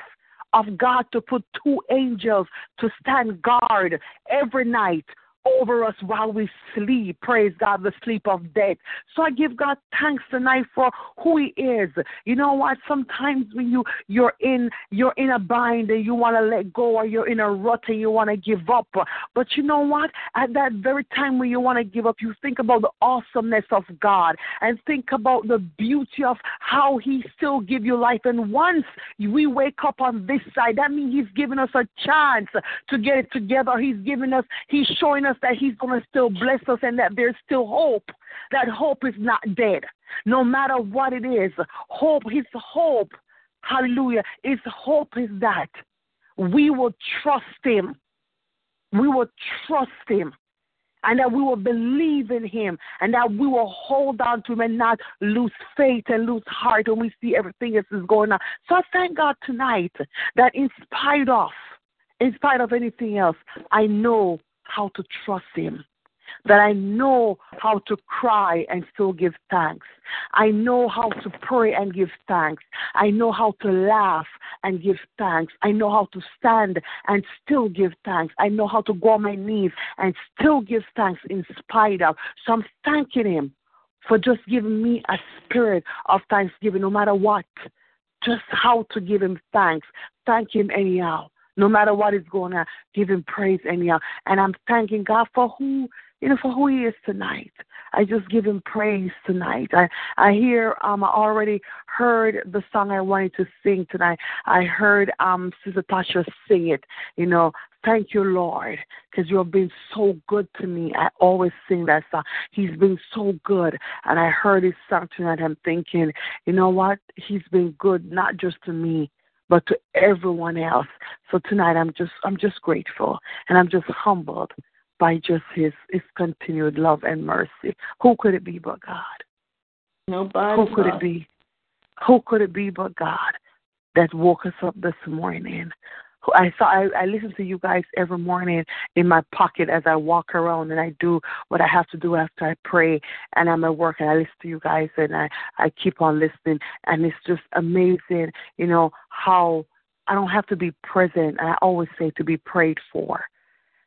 S18: of God to put two angels to stand guard every night over us while we sleep. Praise God, the sleep of death. So I give God thanks tonight for who He is. You know what? Sometimes when you you're in you're in a bind and you want to let go, or you're in a rut and you want to give up. But you know what? At that very time when you want to give up, you think about the awesomeness of God and think about the beauty of how He still give you life. And once we wake up on this side, that means He's giving us a chance to get it together. He's giving us, He's showing us that He's going to still bless us and that there's still hope. That hope is not dead. No matter what it is, hope, His hope hallelujah, his hope is that we will trust him. We will trust him. And that we will believe in him and that we will hold on to him and not lose faith and lose heart when we see everything else is going on. So I thank God tonight that in spite of, in spite of anything else, I know how to trust him that I know how to cry and still give thanks. I know how to pray and give thanks. I know how to laugh and give thanks. I know how to stand and still give thanks. I know how to go on my knees and still give thanks in spite of. So I'm thanking Him for just giving me a spirit of thanksgiving no matter what. Just how to give Him thanks. Thank Him anyhow. No matter what is going on, give him praise anyhow. And I'm thanking God for who you know, for who he is tonight. I just give him praise tonight. I I hear um I already heard the song I wanted to sing tonight. I heard um Sister Tasha sing it. You know, thank you, Lord, because you have been so good to me. I always sing that song. He's been so good, and I heard his song tonight. I'm thinking, you know what? He's been good not just to me, but to everyone else. So tonight I'm just I'm just grateful and I'm just humbled by just his his continued love and mercy. Who could it be but God?
S1: Nobody.
S18: Who could it be? Who could it be but God that woke us up this morning? I saw I, I listen to you guys every morning in my pocket as I walk around and I do what I have to do after I pray and I'm at work and I listen to you guys and I, I keep on listening and it's just amazing, you know, how I don't have to be present I always say to be prayed for.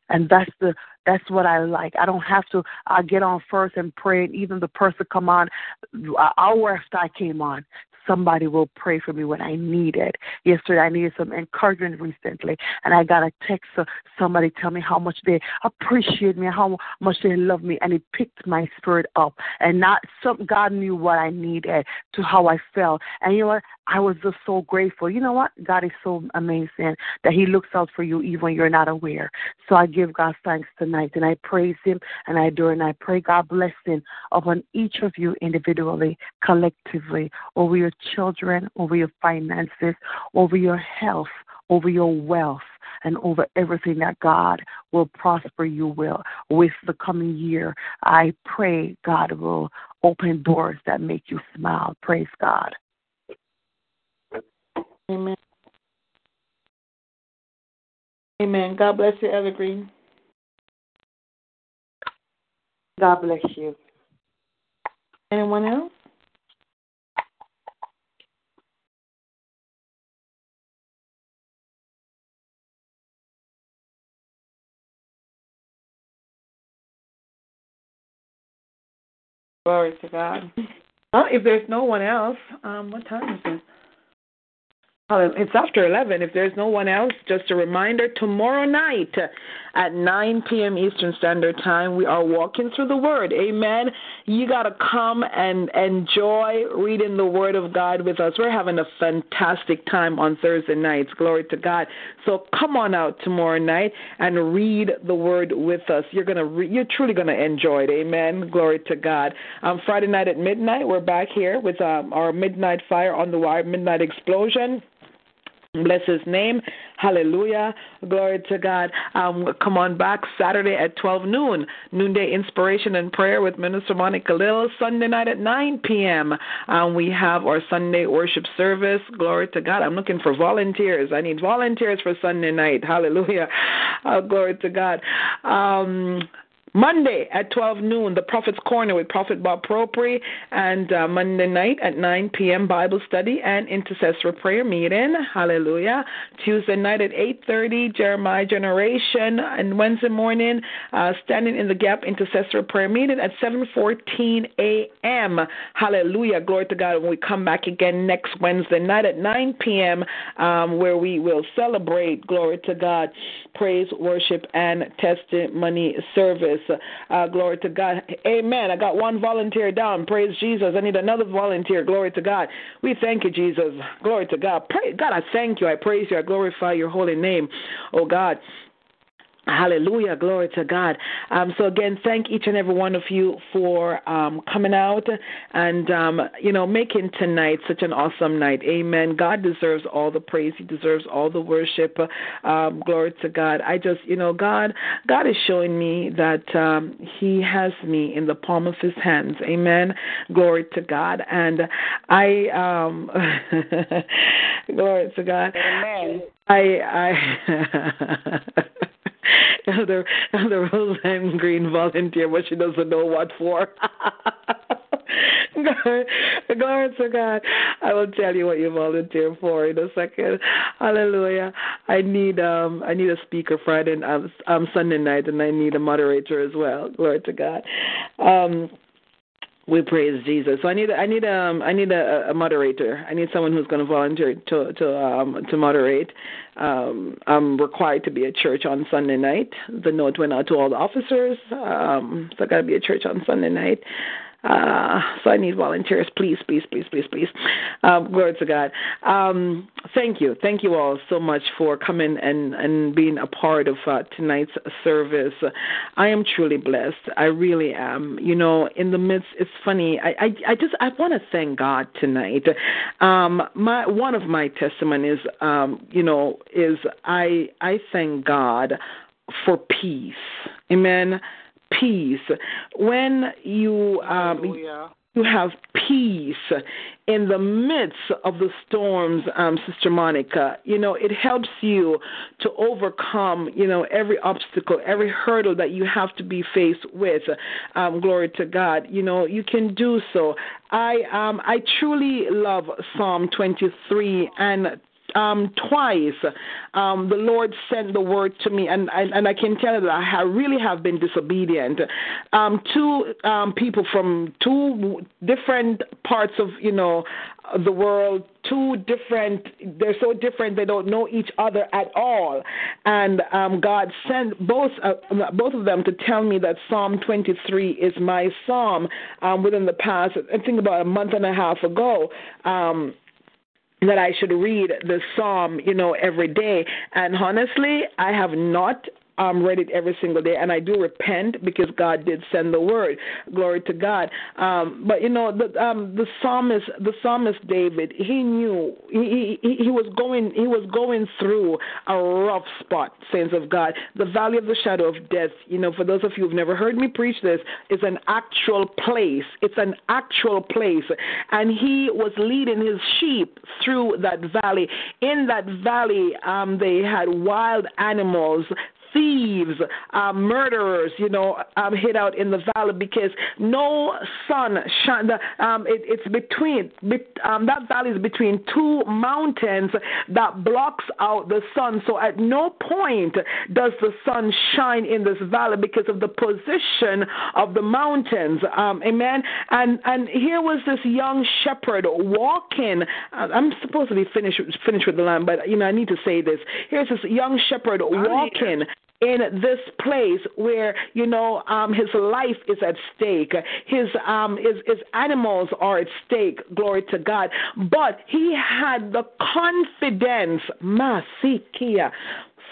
S18: And that's the that's what I like. I don't have to. I get on first and pray, and even the person come on hour after I came on, somebody will pray for me when I need it. Yesterday, I needed some encouragement recently, and I got a text of somebody tell me how much they appreciate me, how much they love me, and it picked my spirit up. And not some God knew what I needed to how I felt, and you know what? I was just so grateful. You know what? God is so amazing that He looks out for you even when you're not aware. So I give God thanks tonight, and I praise Him, and I adore, and I pray God blessing upon each of you individually, collectively, over your children, over your finances, over your health, over your wealth, and over everything that God will prosper you will with the coming year. I pray God will open doors that make you smile. Praise God.
S1: Amen. Amen. God bless you, Evergreen.
S18: God bless you.
S1: Anyone else? Glory to God. Well, if there's no one else, um, what time is it? It's after 11. If there's no one else, just a reminder tomorrow night at 9 p.m. Eastern Standard Time, we are walking through the Word. Amen. You got to come and enjoy reading the Word of God with us. We're having a fantastic time on Thursday nights. Glory to God. So come on out tomorrow night and read the Word with us. You're gonna, re- you're truly gonna enjoy it. Amen. Glory to God. Um, Friday night at midnight, we're back here with um, our Midnight Fire on the Wire, Midnight Explosion. Bless his name. Hallelujah. Glory to God. Um, come on back Saturday at 12 noon. Noonday inspiration and prayer with Minister Monica Little. Sunday night at 9 p.m. Um, we have our Sunday worship service. Glory to God. I'm looking for volunteers. I need volunteers for Sunday night. Hallelujah. Uh, glory to God. Um, Monday at 12 noon, the Prophet's Corner with Prophet Bob Propri, and uh, Monday night at 9 p.m. Bible study and intercessory prayer meeting. Hallelujah. Tuesday night at 8:30 Jeremiah Generation, and Wednesday morning uh, Standing in the Gap intercessory prayer meeting at 7:14 a.m. Hallelujah. Glory to God. When we come back again next Wednesday night at 9 p.m., um, where we will celebrate. Glory to God. Praise, worship, and testimony service. Uh, glory to God. Amen. I got one volunteer down. Praise Jesus. I need another volunteer. Glory to God. We thank you, Jesus. Glory to God. Pray, God, I thank you. I praise you. I glorify your holy name. Oh God. Hallelujah. Glory to God. Um, so, again, thank each and every one of you for um, coming out and, um, you know, making tonight such an awesome night. Amen. God deserves all the praise, He deserves all the worship. Um, glory to God. I just, you know, God, God is showing me that um, He has me in the palm of His hands. Amen. Glory to God. And I, um, glory to God.
S12: Amen.
S1: I, I. Elder, Elder Roseanne Green volunteer, but she doesn't know what for. glory, to God. I will tell you what you volunteer for in a second. Hallelujah. I need um I need a speaker Friday um, um Sunday night and I need a moderator as well. Glory to God. Um we praise Jesus. So I need I need um I need a, a moderator. I need someone who's going to volunteer to to um to moderate. Um I'm required to be at church on Sunday night. The note went out to all the officers. Um so I got to be at church on Sunday night. Uh, so I need volunteers, please, please, please, please, please. Um, glory to God. Um, thank you, thank you all so much for coming and and being a part of uh, tonight's service. I am truly blessed. I really am. You know, in the midst, it's funny. I I, I just I want to thank God tonight. Um, my one of my testimonies, um, you know, is I I thank God for peace. Amen peace. When you um, you have peace in the midst of the storms, um, Sister Monica, you know, it helps you to overcome, you know, every obstacle, every hurdle that you have to be faced with. Um, glory to God. You know, you can do so. I um I truly love Psalm 23 and um, twice um, the Lord sent the word to me, and, and, and I can tell you that I have really have been disobedient. Um, two um, people from two different parts of you know the world, two different. They're so different they don't know each other at all, and um, God sent both uh, both of them to tell me that Psalm 23 is my psalm um, within the past. I think about a month and a half ago. Um, that I should read the psalm, you know, every day. And honestly, I have not um, read it every single day, and I do repent because God did send the word. Glory to God. Um, but you know, the um, the psalmist, the psalmist David, he knew he, he he was going he was going through a rough spot. Saints of God, the valley of the shadow of death. You know, for those of you who've never heard me preach this, is an actual place. It's an actual place, and he was leading his sheep through that valley. In that valley, um, they had wild animals thieves, uh, murderers, you know, um, hid out in the valley because no sun shines. Um, it, it's between um, that valley is between two mountains that blocks out the sun. So at no point does the sun shine in this valley because of the position of the mountains. Um, amen. And and here was this young shepherd walking. Uh, I'm supposed to be finished finished with the lamb, but you know I need to say this. Here's this young shepherd walking in this place where you know um, his life is at stake, his um, his, his animals are at stake. Glory to God. But he had the confidence, masikia,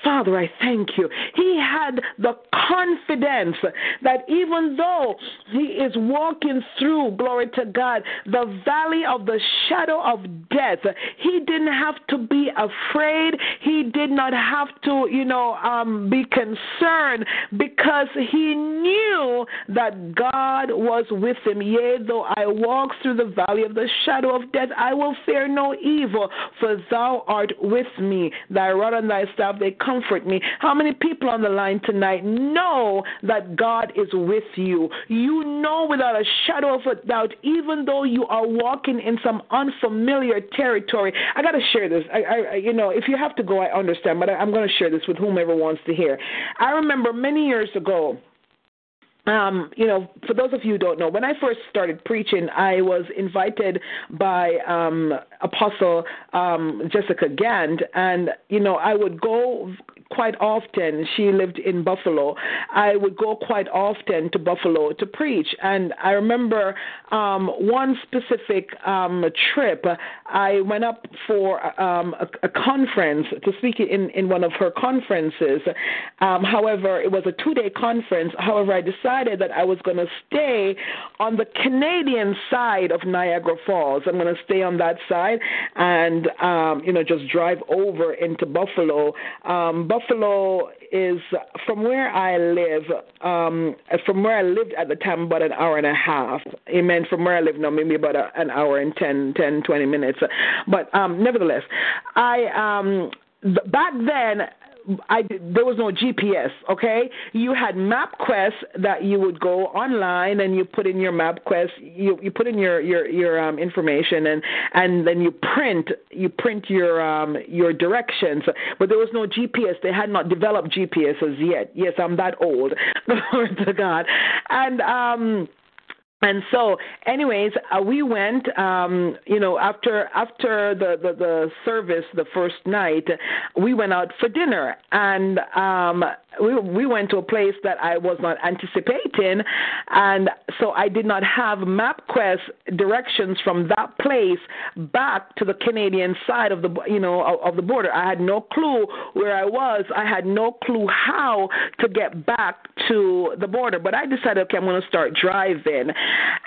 S1: Father, I thank you. He had the confidence that even though he is walking through, glory to God, the valley of the shadow of death, he didn't have to be afraid. He did not have to, you know, um, be concerned because he knew that God was with him. Yea, though I walk through the valley of the shadow of death, I will fear no evil, for thou art with me. Thy rod and thy staff, they come comfort me. How many people on the line tonight know that God is with you? You know without a shadow of a doubt, even though you are walking in some unfamiliar territory. I got to share this. I, I, you know, if you have to go, I understand, but I, I'm going to share this with whomever wants to hear. I remember many years ago um, you know, for those of you who don't know, when I first started preaching, I was invited by um, Apostle um, Jessica Gant, and you know, I would go quite often. She lived in Buffalo. I would go quite often to Buffalo to preach. And I remember um, one specific um, trip. I went up for um, a, a conference to speak in, in one of her conferences. Um, however, it was a two day conference. However, I decided that I was going to stay on the Canadian side of Niagara Falls. I'm going to stay on that side and, um, you know, just drive over into Buffalo. Um, Buffalo is from where I live, um, from where I lived at the time, about an hour and a half. Amen. From where I live now, maybe about a, an hour and 10, 10, 20 minutes. But um, nevertheless, I um, back then I there was no GPS. Okay, you had MapQuest that you would go online and you put in your MapQuest. You you put in your your your um, information and and then you print you print your um your directions. But there was no GPS. They had not developed GPSs yet. Yes, I'm that old. Glory to God. And um and so anyways uh, we went um you know after after the, the the service the first night we went out for dinner. And um we we went to a place that I was not anticipating and so I did not have MapQuest directions from that place back to the Canadian side of the you know of, the border. I had no clue where I was. I had no clue how to get back to the border. But I decided okay I'm going to start driving.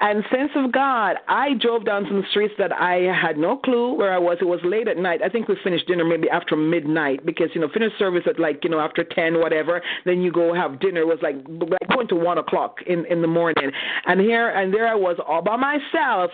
S1: And sense of God, I drove down some streets that I had no clue where I was. It was late at night. I think we finished dinner maybe after midnight because you know finish service at like you know after ten whatever. Then you go have dinner. It was like like going to one o'clock in in the morning. And here and there I was all by myself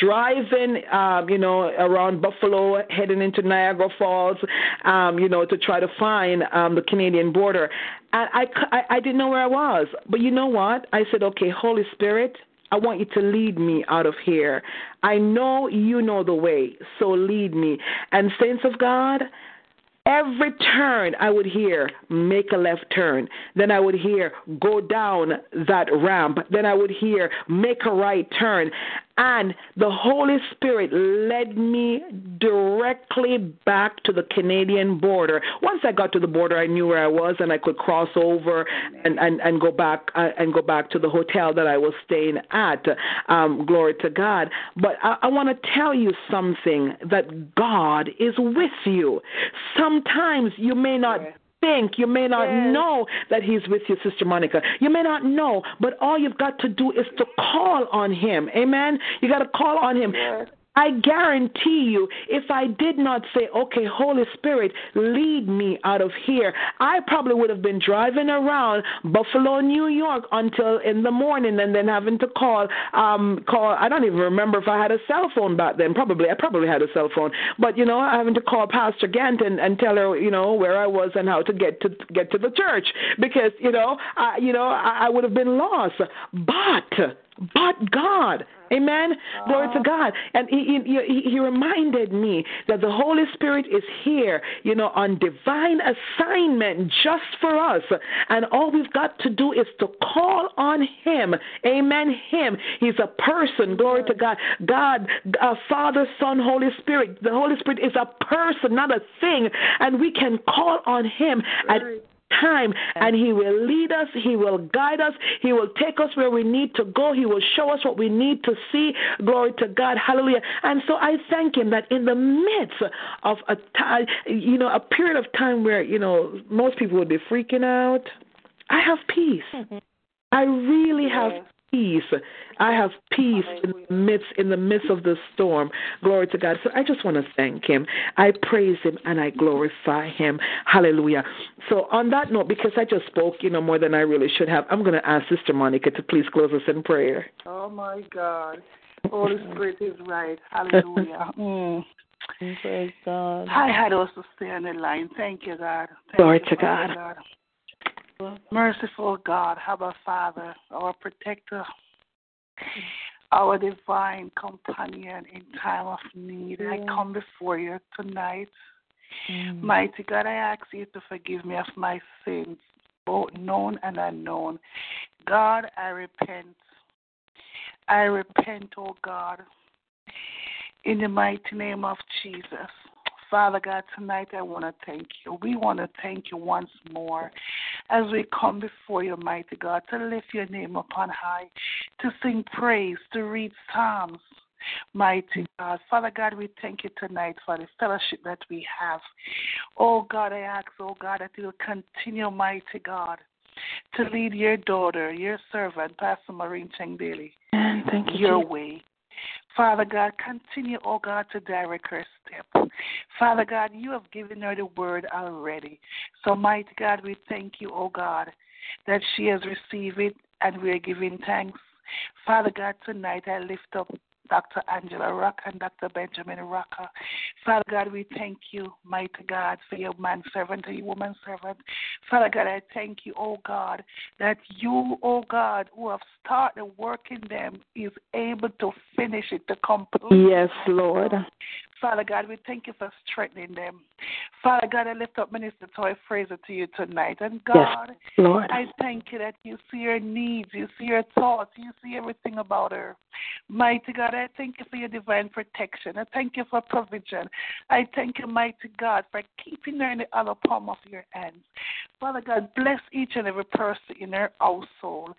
S1: driving, um, you know, around Buffalo, heading into Niagara Falls, um, you know, to try to find um, the Canadian border. And I, I I didn't know where I was. But you know what? I said, okay, Holy Spirit. I want you to lead me out of here. I know you know the way, so lead me. And, saints of God, every turn I would hear, make a left turn. Then I would hear, go down that ramp. Then I would hear, make a right turn. And the Holy Spirit led me directly back to the Canadian border. Once I got to the border, I knew where I was, and I could cross over and and, and go back uh, and go back to the hotel that I was staying at. Um, glory to God. But I, I want to tell you something that God is with you. Sometimes you may not think. You may not yes. know that He's with you, Sister Monica. You may not know, but all you've got to do is to call on Him. Amen. You got to call on Him. Yes. I guarantee you, if I did not say, okay, Holy Spirit, lead me out of here, I probably would have been driving around Buffalo, New York until in the morning and then having to call, um, call, I don't even remember if I had a cell phone back then. Probably, I probably had a cell phone. But, you know, having to call Pastor Gant and, and tell her, you know, where I was and how to get to get to the church because, you know, I, you know, I, I would have been lost. But, but God. Amen. Glory to God. And he, he, he reminded me that the Holy Spirit is here, you know, on divine assignment just for us. And all we've got to do is to call on Him. Amen. Him. He's a person. Glory to God. God, uh, Father, Son, Holy Spirit. The Holy Spirit is a person, not a thing. And we can call on Him at time and He will lead us, He will guide us, He will take us where we need to go, He will show us what we need to see. Glory to God. Hallelujah. And so I thank Him that in the midst of a time, you know, a period of time where, you know, most people would be freaking out, I have peace. Mm-hmm. I really have peace. I have peace in the midst in the midst of the storm. Glory to God. So I just want to thank him. I praise him and I glorify him. Hallelujah. So on that note, because I just spoke, you know, more than I really should have, I'm going to ask Sister Monica to please close us in prayer.
S18: Oh my God. Holy Spirit is right. Hallelujah. mm.
S1: Praise God.
S18: I had also stay on the line. Thank you, God. Thank
S1: Glory
S18: you,
S1: to God.
S18: God. Merciful God, our Father, our protector, our divine companion in time of need. I come before you tonight. Mm. Mighty God, I ask you to forgive me of my sins, both known and unknown. God, I repent. I repent, oh God, in the mighty name of Jesus.
S20: Father God, tonight I want to thank you. We want to thank you once more as we come before you, mighty God, to lift your name upon high, to sing praise, to read Psalms. Mighty God. Father God, we thank you tonight for the fellowship that we have. Oh God, I ask, oh God, that you will continue, mighty God, to lead your daughter, your servant, Pastor Maureen Cheng Daly,
S1: thank you,
S20: your way. Father God, continue, oh God, to direct her step. Father God, you have given her the word already. So, mighty God, we thank you, oh God, that she has received it and we are giving thanks. Father God, tonight I lift up Dr. Angela Rock and Dr. Benjamin Rocker. Father God, we thank you, mighty God, for your man servant and your woman servant. Father God, I thank you, oh God, that you, oh God, who have started working them is able to finish it, to complete
S1: Yes, Lord.
S20: Father God, we thank you for strengthening them. Father God, I lift up Minister Toy Fraser to you tonight. And God,
S1: Yes, Lord.
S20: I thank you that you see her needs, you see her thoughts, you see everything about her. Mighty God, I thank you for your divine protection. I thank you for provision. I thank you, mighty God, for keeping her in the other palm of your hands. Father God, bless each and every person in her household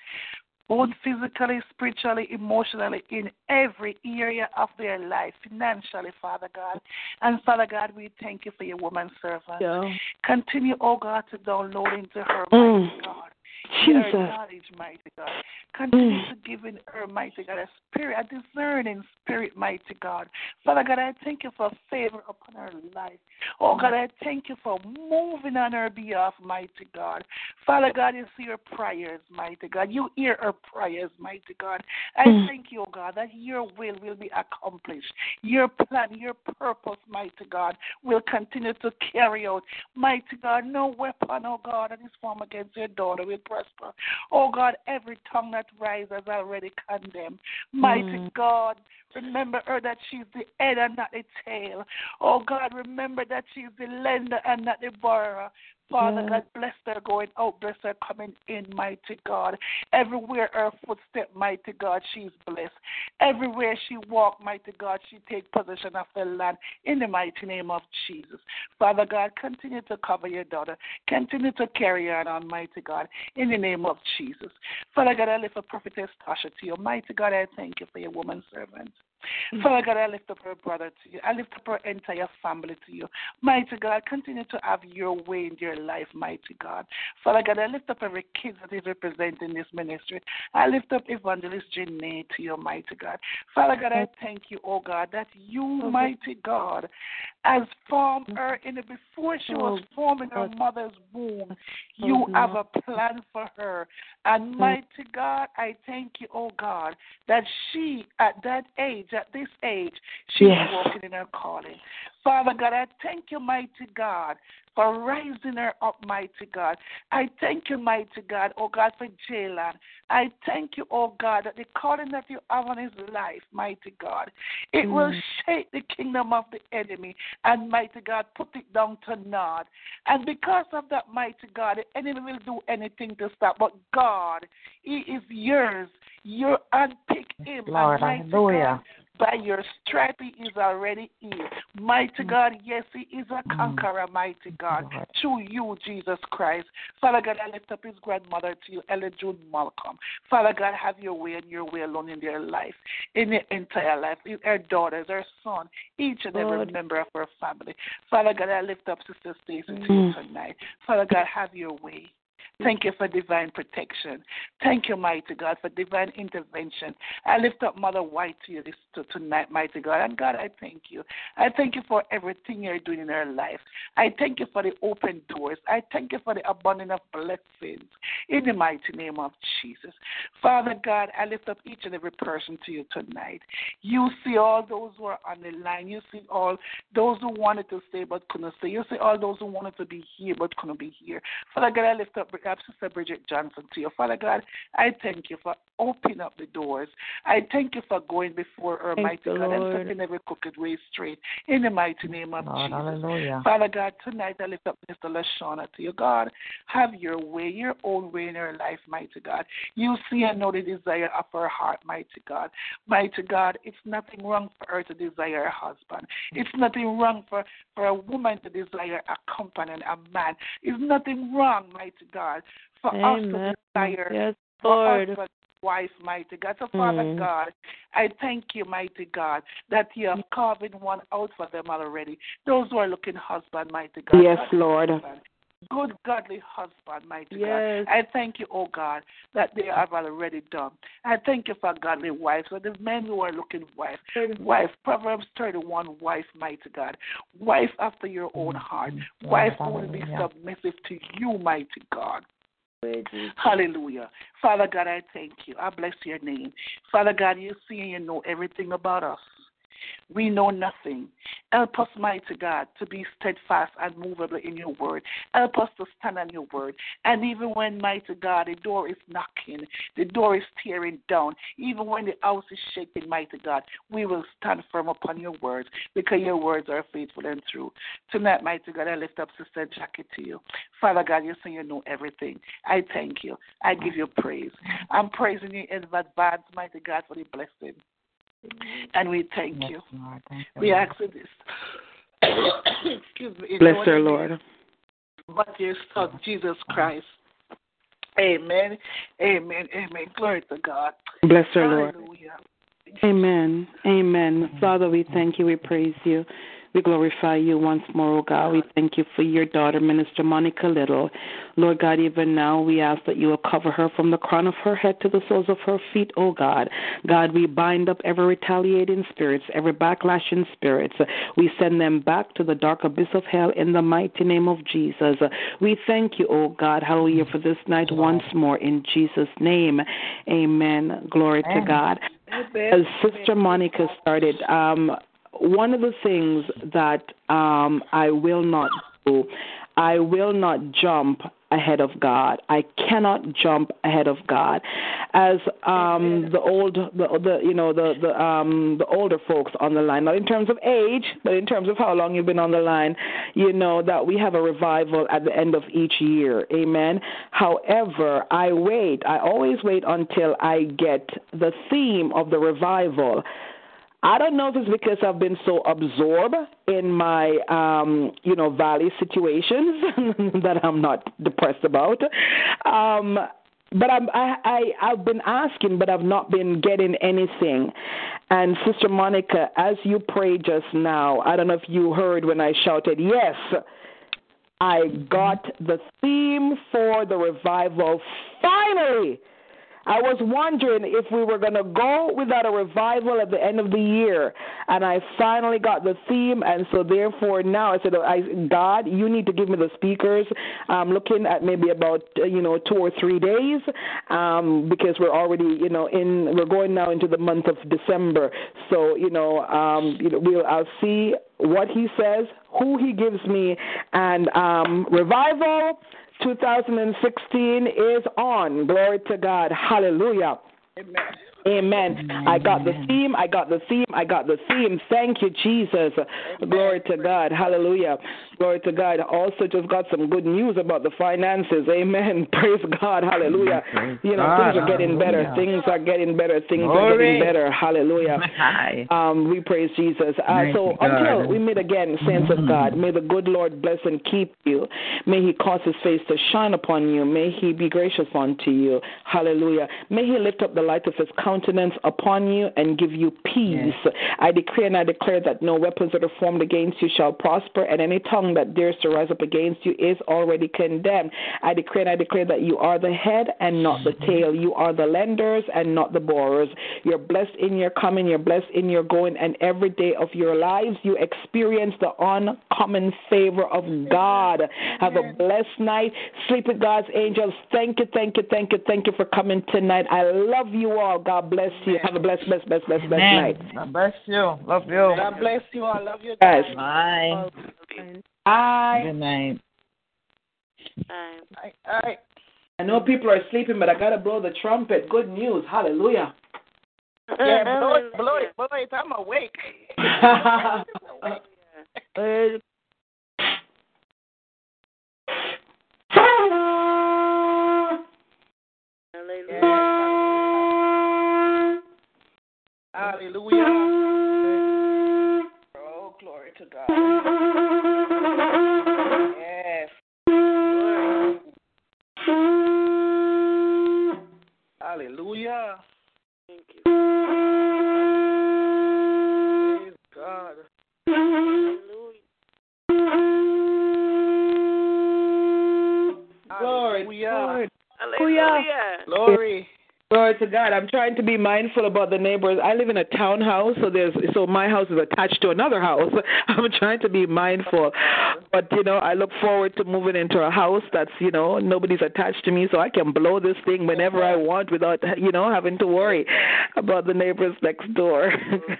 S20: both physically, spiritually, emotionally, in every area of their life, financially, Father God. And Father God, we thank you for your woman servant.
S1: Yeah.
S20: Continue, oh God, to download into her,
S1: Mm.
S20: God.
S1: Jesus.
S20: Knowledge, mighty God. Continue
S1: Mm.
S20: to give in her, mighty God, a spirit, a discerning spirit, mighty God. Father God, I thank you for favor upon her life. Oh God, I thank you for moving on her behalf, mighty God. Father God, you see her prayers, mighty God. You hear her prayers, mighty God. I
S1: Mm.
S20: thank you, oh God, that your will will be accomplished. Your plan, your purpose, mighty God, will continue to carry out. Mighty God, no weapon, oh God, that is formed against your daughter will prosper. Oh God, every tongue that rises already condemned. Mighty
S1: Mm.
S20: God, remember her that she's the head and not the tail. Oh God, remember that she's the lender and not the borrower. Father
S1: Yes.
S20: God, bless her going out, bless her coming in, mighty God. Everywhere her footstep, mighty God, she's blessed. Everywhere she walk, mighty God, she take possession of the land in the mighty name of Jesus. Father God, continue to cover your daughter. Continue to carry her on, mighty God, in the name of Jesus. Father God, I lift a prophetess Tasha to you. Mighty God, I thank you for your woman servant. Mm-hmm. Father God, I lift up her brother to you. I lift up her entire family to you. Mighty God, continue to have your way in your life, mighty God. Father God, I lift up every kid that is representing this ministry. I lift up Evangelist Janae to you, mighty God. Father God, I thank you, oh God, that you, oh, mighty God, has formed her in the before she was oh, formed in her mother's womb. You oh, have a plan for her. And mighty God, I thank you, oh God, that she at that age, at this age, she's
S1: Yes.
S20: walking in her calling. Father God, I thank you, mighty God, for raising her up, mighty God. I thank you, mighty God, oh God, for Jalen. I thank you, oh God, that the calling that you have on his life, mighty God, it will
S1: Mm.
S20: shake the kingdom of the enemy and, mighty God, put it down to naught. And because of that, mighty God, the enemy will do anything to stop. But God, he is yours. You unpick him.
S12: Lord,
S20: and mighty
S12: hallelujah.
S20: God, by your stripe he is already healed. Mighty
S12: Mm.
S20: God, yes, he is a conqueror, mighty God, through you, Jesus Christ. Father God, I lift up his grandmother to you, Ella June Malcolm. Father God, have your way and your way alone in their life, in their entire life, in her daughters, her son, each and every
S1: Lord.
S20: member of her family. Father God, I lift up Sister Stacy to you
S1: Mm.
S20: tonight. Father God, have your way. Thank you for divine protection. Thank you, mighty God, for divine intervention. I lift up Mother White to you this to tonight, mighty God. And God, I thank you. I thank you for everything you're doing in her life. I thank you for the open doors. I thank you for the abundance of blessings in the mighty name of Jesus. Father God, I lift up each and every person to you tonight. You see all those who are on the line. You see all those who wanted to stay but couldn't stay. You see all those who wanted to be here but couldn't be here. Father God, I lift up up Sister Bridget Johnson to you. Father God, I thank you for opening up the doors. I thank you for going before her, mighty God,
S1: Lord.
S20: and setting every crooked way straight. In the mighty name of
S12: Lord,
S20: Jesus.
S12: hallelujah.
S20: Father God, tonight I lift up Mr. Lashana to you. God, have your way, your own way in her life, mighty God. You see and know the desire of her heart, mighty God. Mighty God, it's nothing wrong for her to desire a husband. It's nothing wrong for, for a woman to desire a companion, a man. It's nothing wrong, mighty God, for
S21: Amen.
S20: us to desire
S21: Yes,
S20: for
S21: us
S20: to wife, mighty God. So, Father
S21: Mm.
S20: God, I thank you, mighty God, that you have carved one out for them already. Those who are looking husband, mighty God.
S1: Yes,
S20: Godly
S1: Lord.
S20: husband. Good, godly husband, mighty
S21: Yes.
S20: God. I thank you, oh God, that they have already done. I thank you for godly wives. for the men who are looking wife, wife, Proverbs 31, wife, mighty God. Wife after your own heart. Wife who will be submissive to you, mighty God. Hallelujah. Father God, I thank you. I bless your name. Father God, you see and you know everything about us. We know nothing. Help us, mighty God, to be steadfast and movable in your word. Help us to stand on your word. And even when, mighty God, the door is knocking, the door is tearing down, even when the house is shaking, mighty God, we will stand firm upon your words because your words are faithful and true. Tonight, mighty God, I lift up Sister Jackie to you. Father God, you say you know everything. I thank you. I give you praise. I'm praising you in advance, mighty God, for the blessing. And we thank you. We ask for this. Excuse me.
S1: Bless
S20: your
S1: her, Lord.
S20: But your son, Jesus Christ. Amen. Amen. Amen. Glory to God.
S1: Bless her, Lord. Amen. Amen. Father, we thank you. We praise you. We glorify you once more, oh God. We thank you for your daughter, Minister Monica Little. Lord God, even now we ask that you will cover her from the crown of her head to the soles of her feet, oh God. God, we bind up every retaliating spirits, every backlashing spirits. We send them back to the dark abyss of hell in the mighty name of Jesus. We thank you, oh God, hallelujah, for this night once more in Jesus' name. Amen. Glory to God. As Sister Monica started, um, one of the things that um, I will not do, I will not jump ahead of God. I cannot jump ahead of God. As um, the old, the, the you know the the um, the older folks on the line, not in terms of age, but in terms of how long you've been on the line, you know that we have a revival at the end of each year. Amen. However, I wait. I always wait until I get the theme of the revival. I don't know if it's because I've been so absorbed in my, um, you know, valley situations that I'm not depressed about. Um, but I'm, I, I, I've been asking, but I've not been getting anything. And Sister Monica, as you prayed just now, I don't know if you heard when I shouted, yes, I got the theme for the revival finally. I was wondering if we were going to go without a revival at the end of the year, and I finally got the theme, and so therefore now I said, I, God, you need to give me the speakers. I'm looking at maybe about uh, you know two or three days, um, because we're already you know in we're going now into the month of December, so you know um, you know we'll I'll see what He says, who He gives me, and um, revival. 2016 is on. Glory to God. Hallelujah.
S20: Amen.
S1: Amen. I got the theme. I got the theme. I got the theme. Thank you, Jesus. Glory to God. Hallelujah. Glory to God. Also, just got some good news about the finances. Amen. Praise God. Hallelujah. You know,
S21: God.
S1: things are getting better.
S21: Hallelujah.
S1: Things are getting better. Things are getting better. Hallelujah. Um, we praise Jesus. Uh, so until we meet again, saints of God, may the good Lord bless and keep you. May He cause His face to shine upon you. May He be gracious unto you. Hallelujah. May He lift up the light of His countenance upon you and give you peace. I decree and I declare that no weapons that are formed against you shall prosper, and any tongue that dares to rise up against you is already condemned. I decree and I declare that you are the head and not the tail. You are the lenders and not the borrowers. You're blessed in your coming, you're blessed in your going, and every day of your lives you experience the uncommon favor of God. Have a blessed night. Sleep with God's angels. Thank you, thank you, thank you, thank you for coming tonight. I love you all. God bless you. Have a blessed, blessed, blessed, blessed, blessed night.
S21: God bless you. Love you.
S20: God bless you. I love you.
S1: Yes.
S21: Bye.
S1: Bye.
S21: Good night.
S20: I, I,
S1: I know people are sleeping, but I gotta blow the trumpet. Good news. Hallelujah.
S20: yeah, blow it, blow it, blow it. I'm awake.
S3: Hallelujah.
S20: Oh, glory to God. Yes. Hallelujah. Thank you. Praise God. Hallelujah.
S1: Glory. Hallelujah. Glory to God. I'm trying to be mindful about the neighbors. I live in a townhouse, so there's so my house is attached to another house. I'm trying to be mindful. But you know, I look forward to moving into a house that's, you know, nobody's attached to me so I can blow this thing whenever I want without, you know, having to worry about the neighbors next door.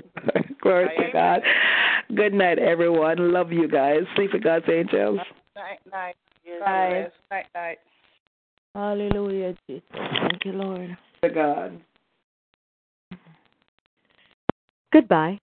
S1: Glory to God. Good night everyone. Love you guys. Sleep with God's angels.
S20: Night, night.
S1: Bye.
S20: Night, night.
S22: Hallelujah, Jesus. Thank you, Lord.
S1: To God.
S23: Goodbye.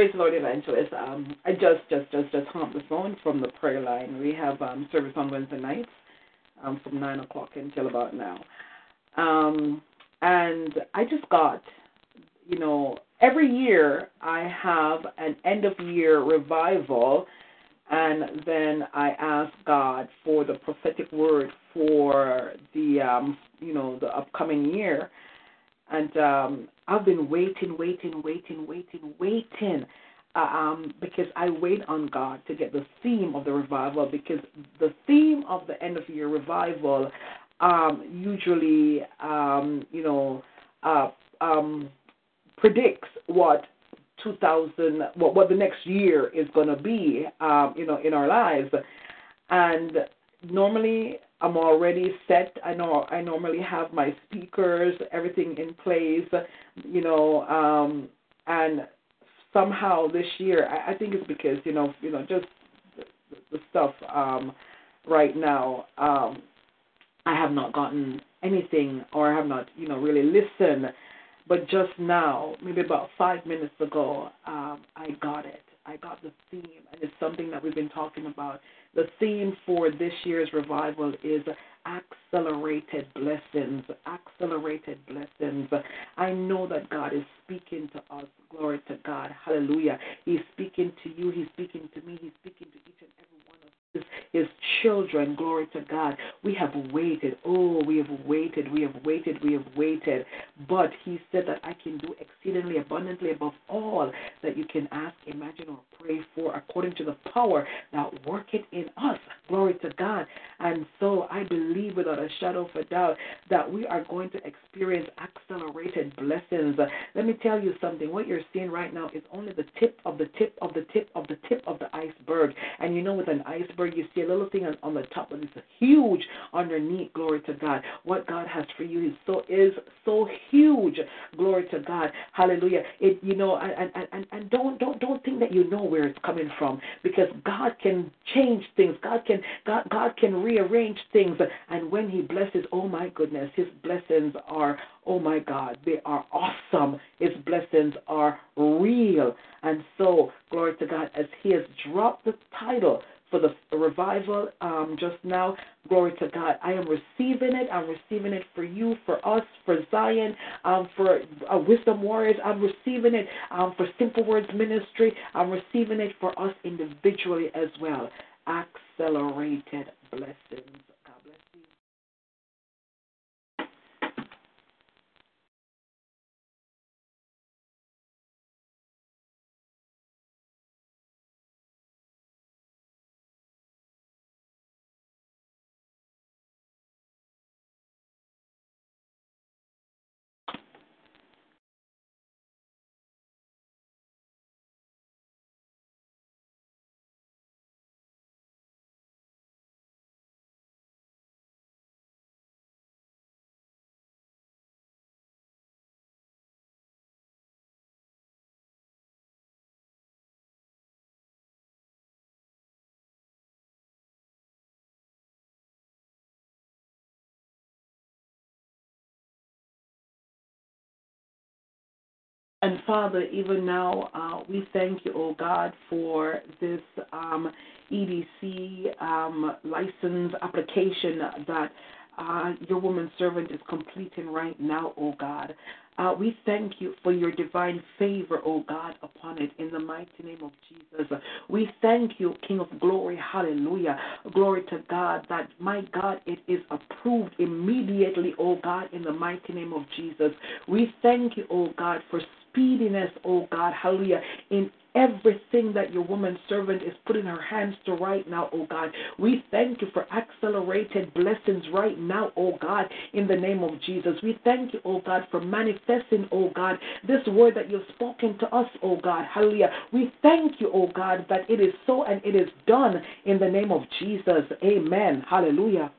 S1: Praise the Lord, Evangelist. Um, I just, just, just, just hung the phone from the prayer line. We have um, service on Wednesday nights um, from 9 o'clock until about now. Um, and I just got, you know, every year I have an end of year revival, and then I ask God for the prophetic word for the, um, you know, the upcoming year. And um, I've been waiting, waiting, waiting, waiting, waiting, uh, um, because I wait on God to get the theme of the revival. Because the theme of the end of year revival um, usually, um, you know, uh, um, predicts what 2000, what what the next year is going to be, um, you know, in our lives, and normally I'm already set. I know I normally have my speakers, everything in place, you know, um, and somehow this year, I, I think it's because you know, you know, just the, the stuff um, right now. Um, I have not gotten anything, or I have not, you know, really listened. But just now, maybe about five minutes ago, um, I got it. I got the theme, and it's something that we've been talking about. The theme for this year's revival is accelerated blessings. Accelerated blessings. I know that God is speaking to us. Glory to God. Hallelujah. He's speaking to you. He's speaking to me. He's speaking to each and every one of his, children. Glory to God. We have waited. Oh, we have waited. We have waited. We have waited. But He said that I can do exceedingly abundantly above all that you can ask, imagine, or pray for, according to the power that worketh in us. Glory to God. And so I believe without a shadow of a doubt that we are going to experience accelerated blessings. Let me tell you something. What you're seeing right now is only the tip of the tip of the tip of the tip of the iceberg. And you know, with an iceberg, you see a little thing on, on the top, and it's huge underneath. Glory to God. What God has for you is so is so huge. Glory to God. Hallelujah. It you know, and, and, and don't don't don't think that you know where it's coming from because God can change things. God can God God can rearrange things. And when He blesses, oh my goodness, His blessings are oh my God, they are awesome. His blessings are real. And so, glory to God, as He has dropped the title for the revival um, just now. Glory to God. I am receiving it. I'm receiving it for you, for us, for Zion, um, for uh, Wisdom Warriors. I'm receiving it um, for Simple Words Ministry. I'm receiving it for us individually as well. Accelerated blessings. And Father, even now, uh, we thank you, oh God, for this um, EDC um, license application that uh, your woman servant is completing right now, oh God. Uh, we thank you for your divine favor, oh God, upon it in the mighty name of Jesus. We thank you, King of glory, hallelujah. Glory to God, that my God, it is approved immediately, oh God, in the mighty name of Jesus. We thank you, oh God, for speediness, oh God, hallelujah, in everything that your woman servant is putting her hands to right now, oh God. We thank you for accelerated blessings right now, oh God, in the name of Jesus. We thank you, oh God, for manifesting, oh God, this word that you've spoken to us, oh God. Hallelujah. We thank you, oh God, that it is so and it is done in the name of Jesus. Amen. Hallelujah.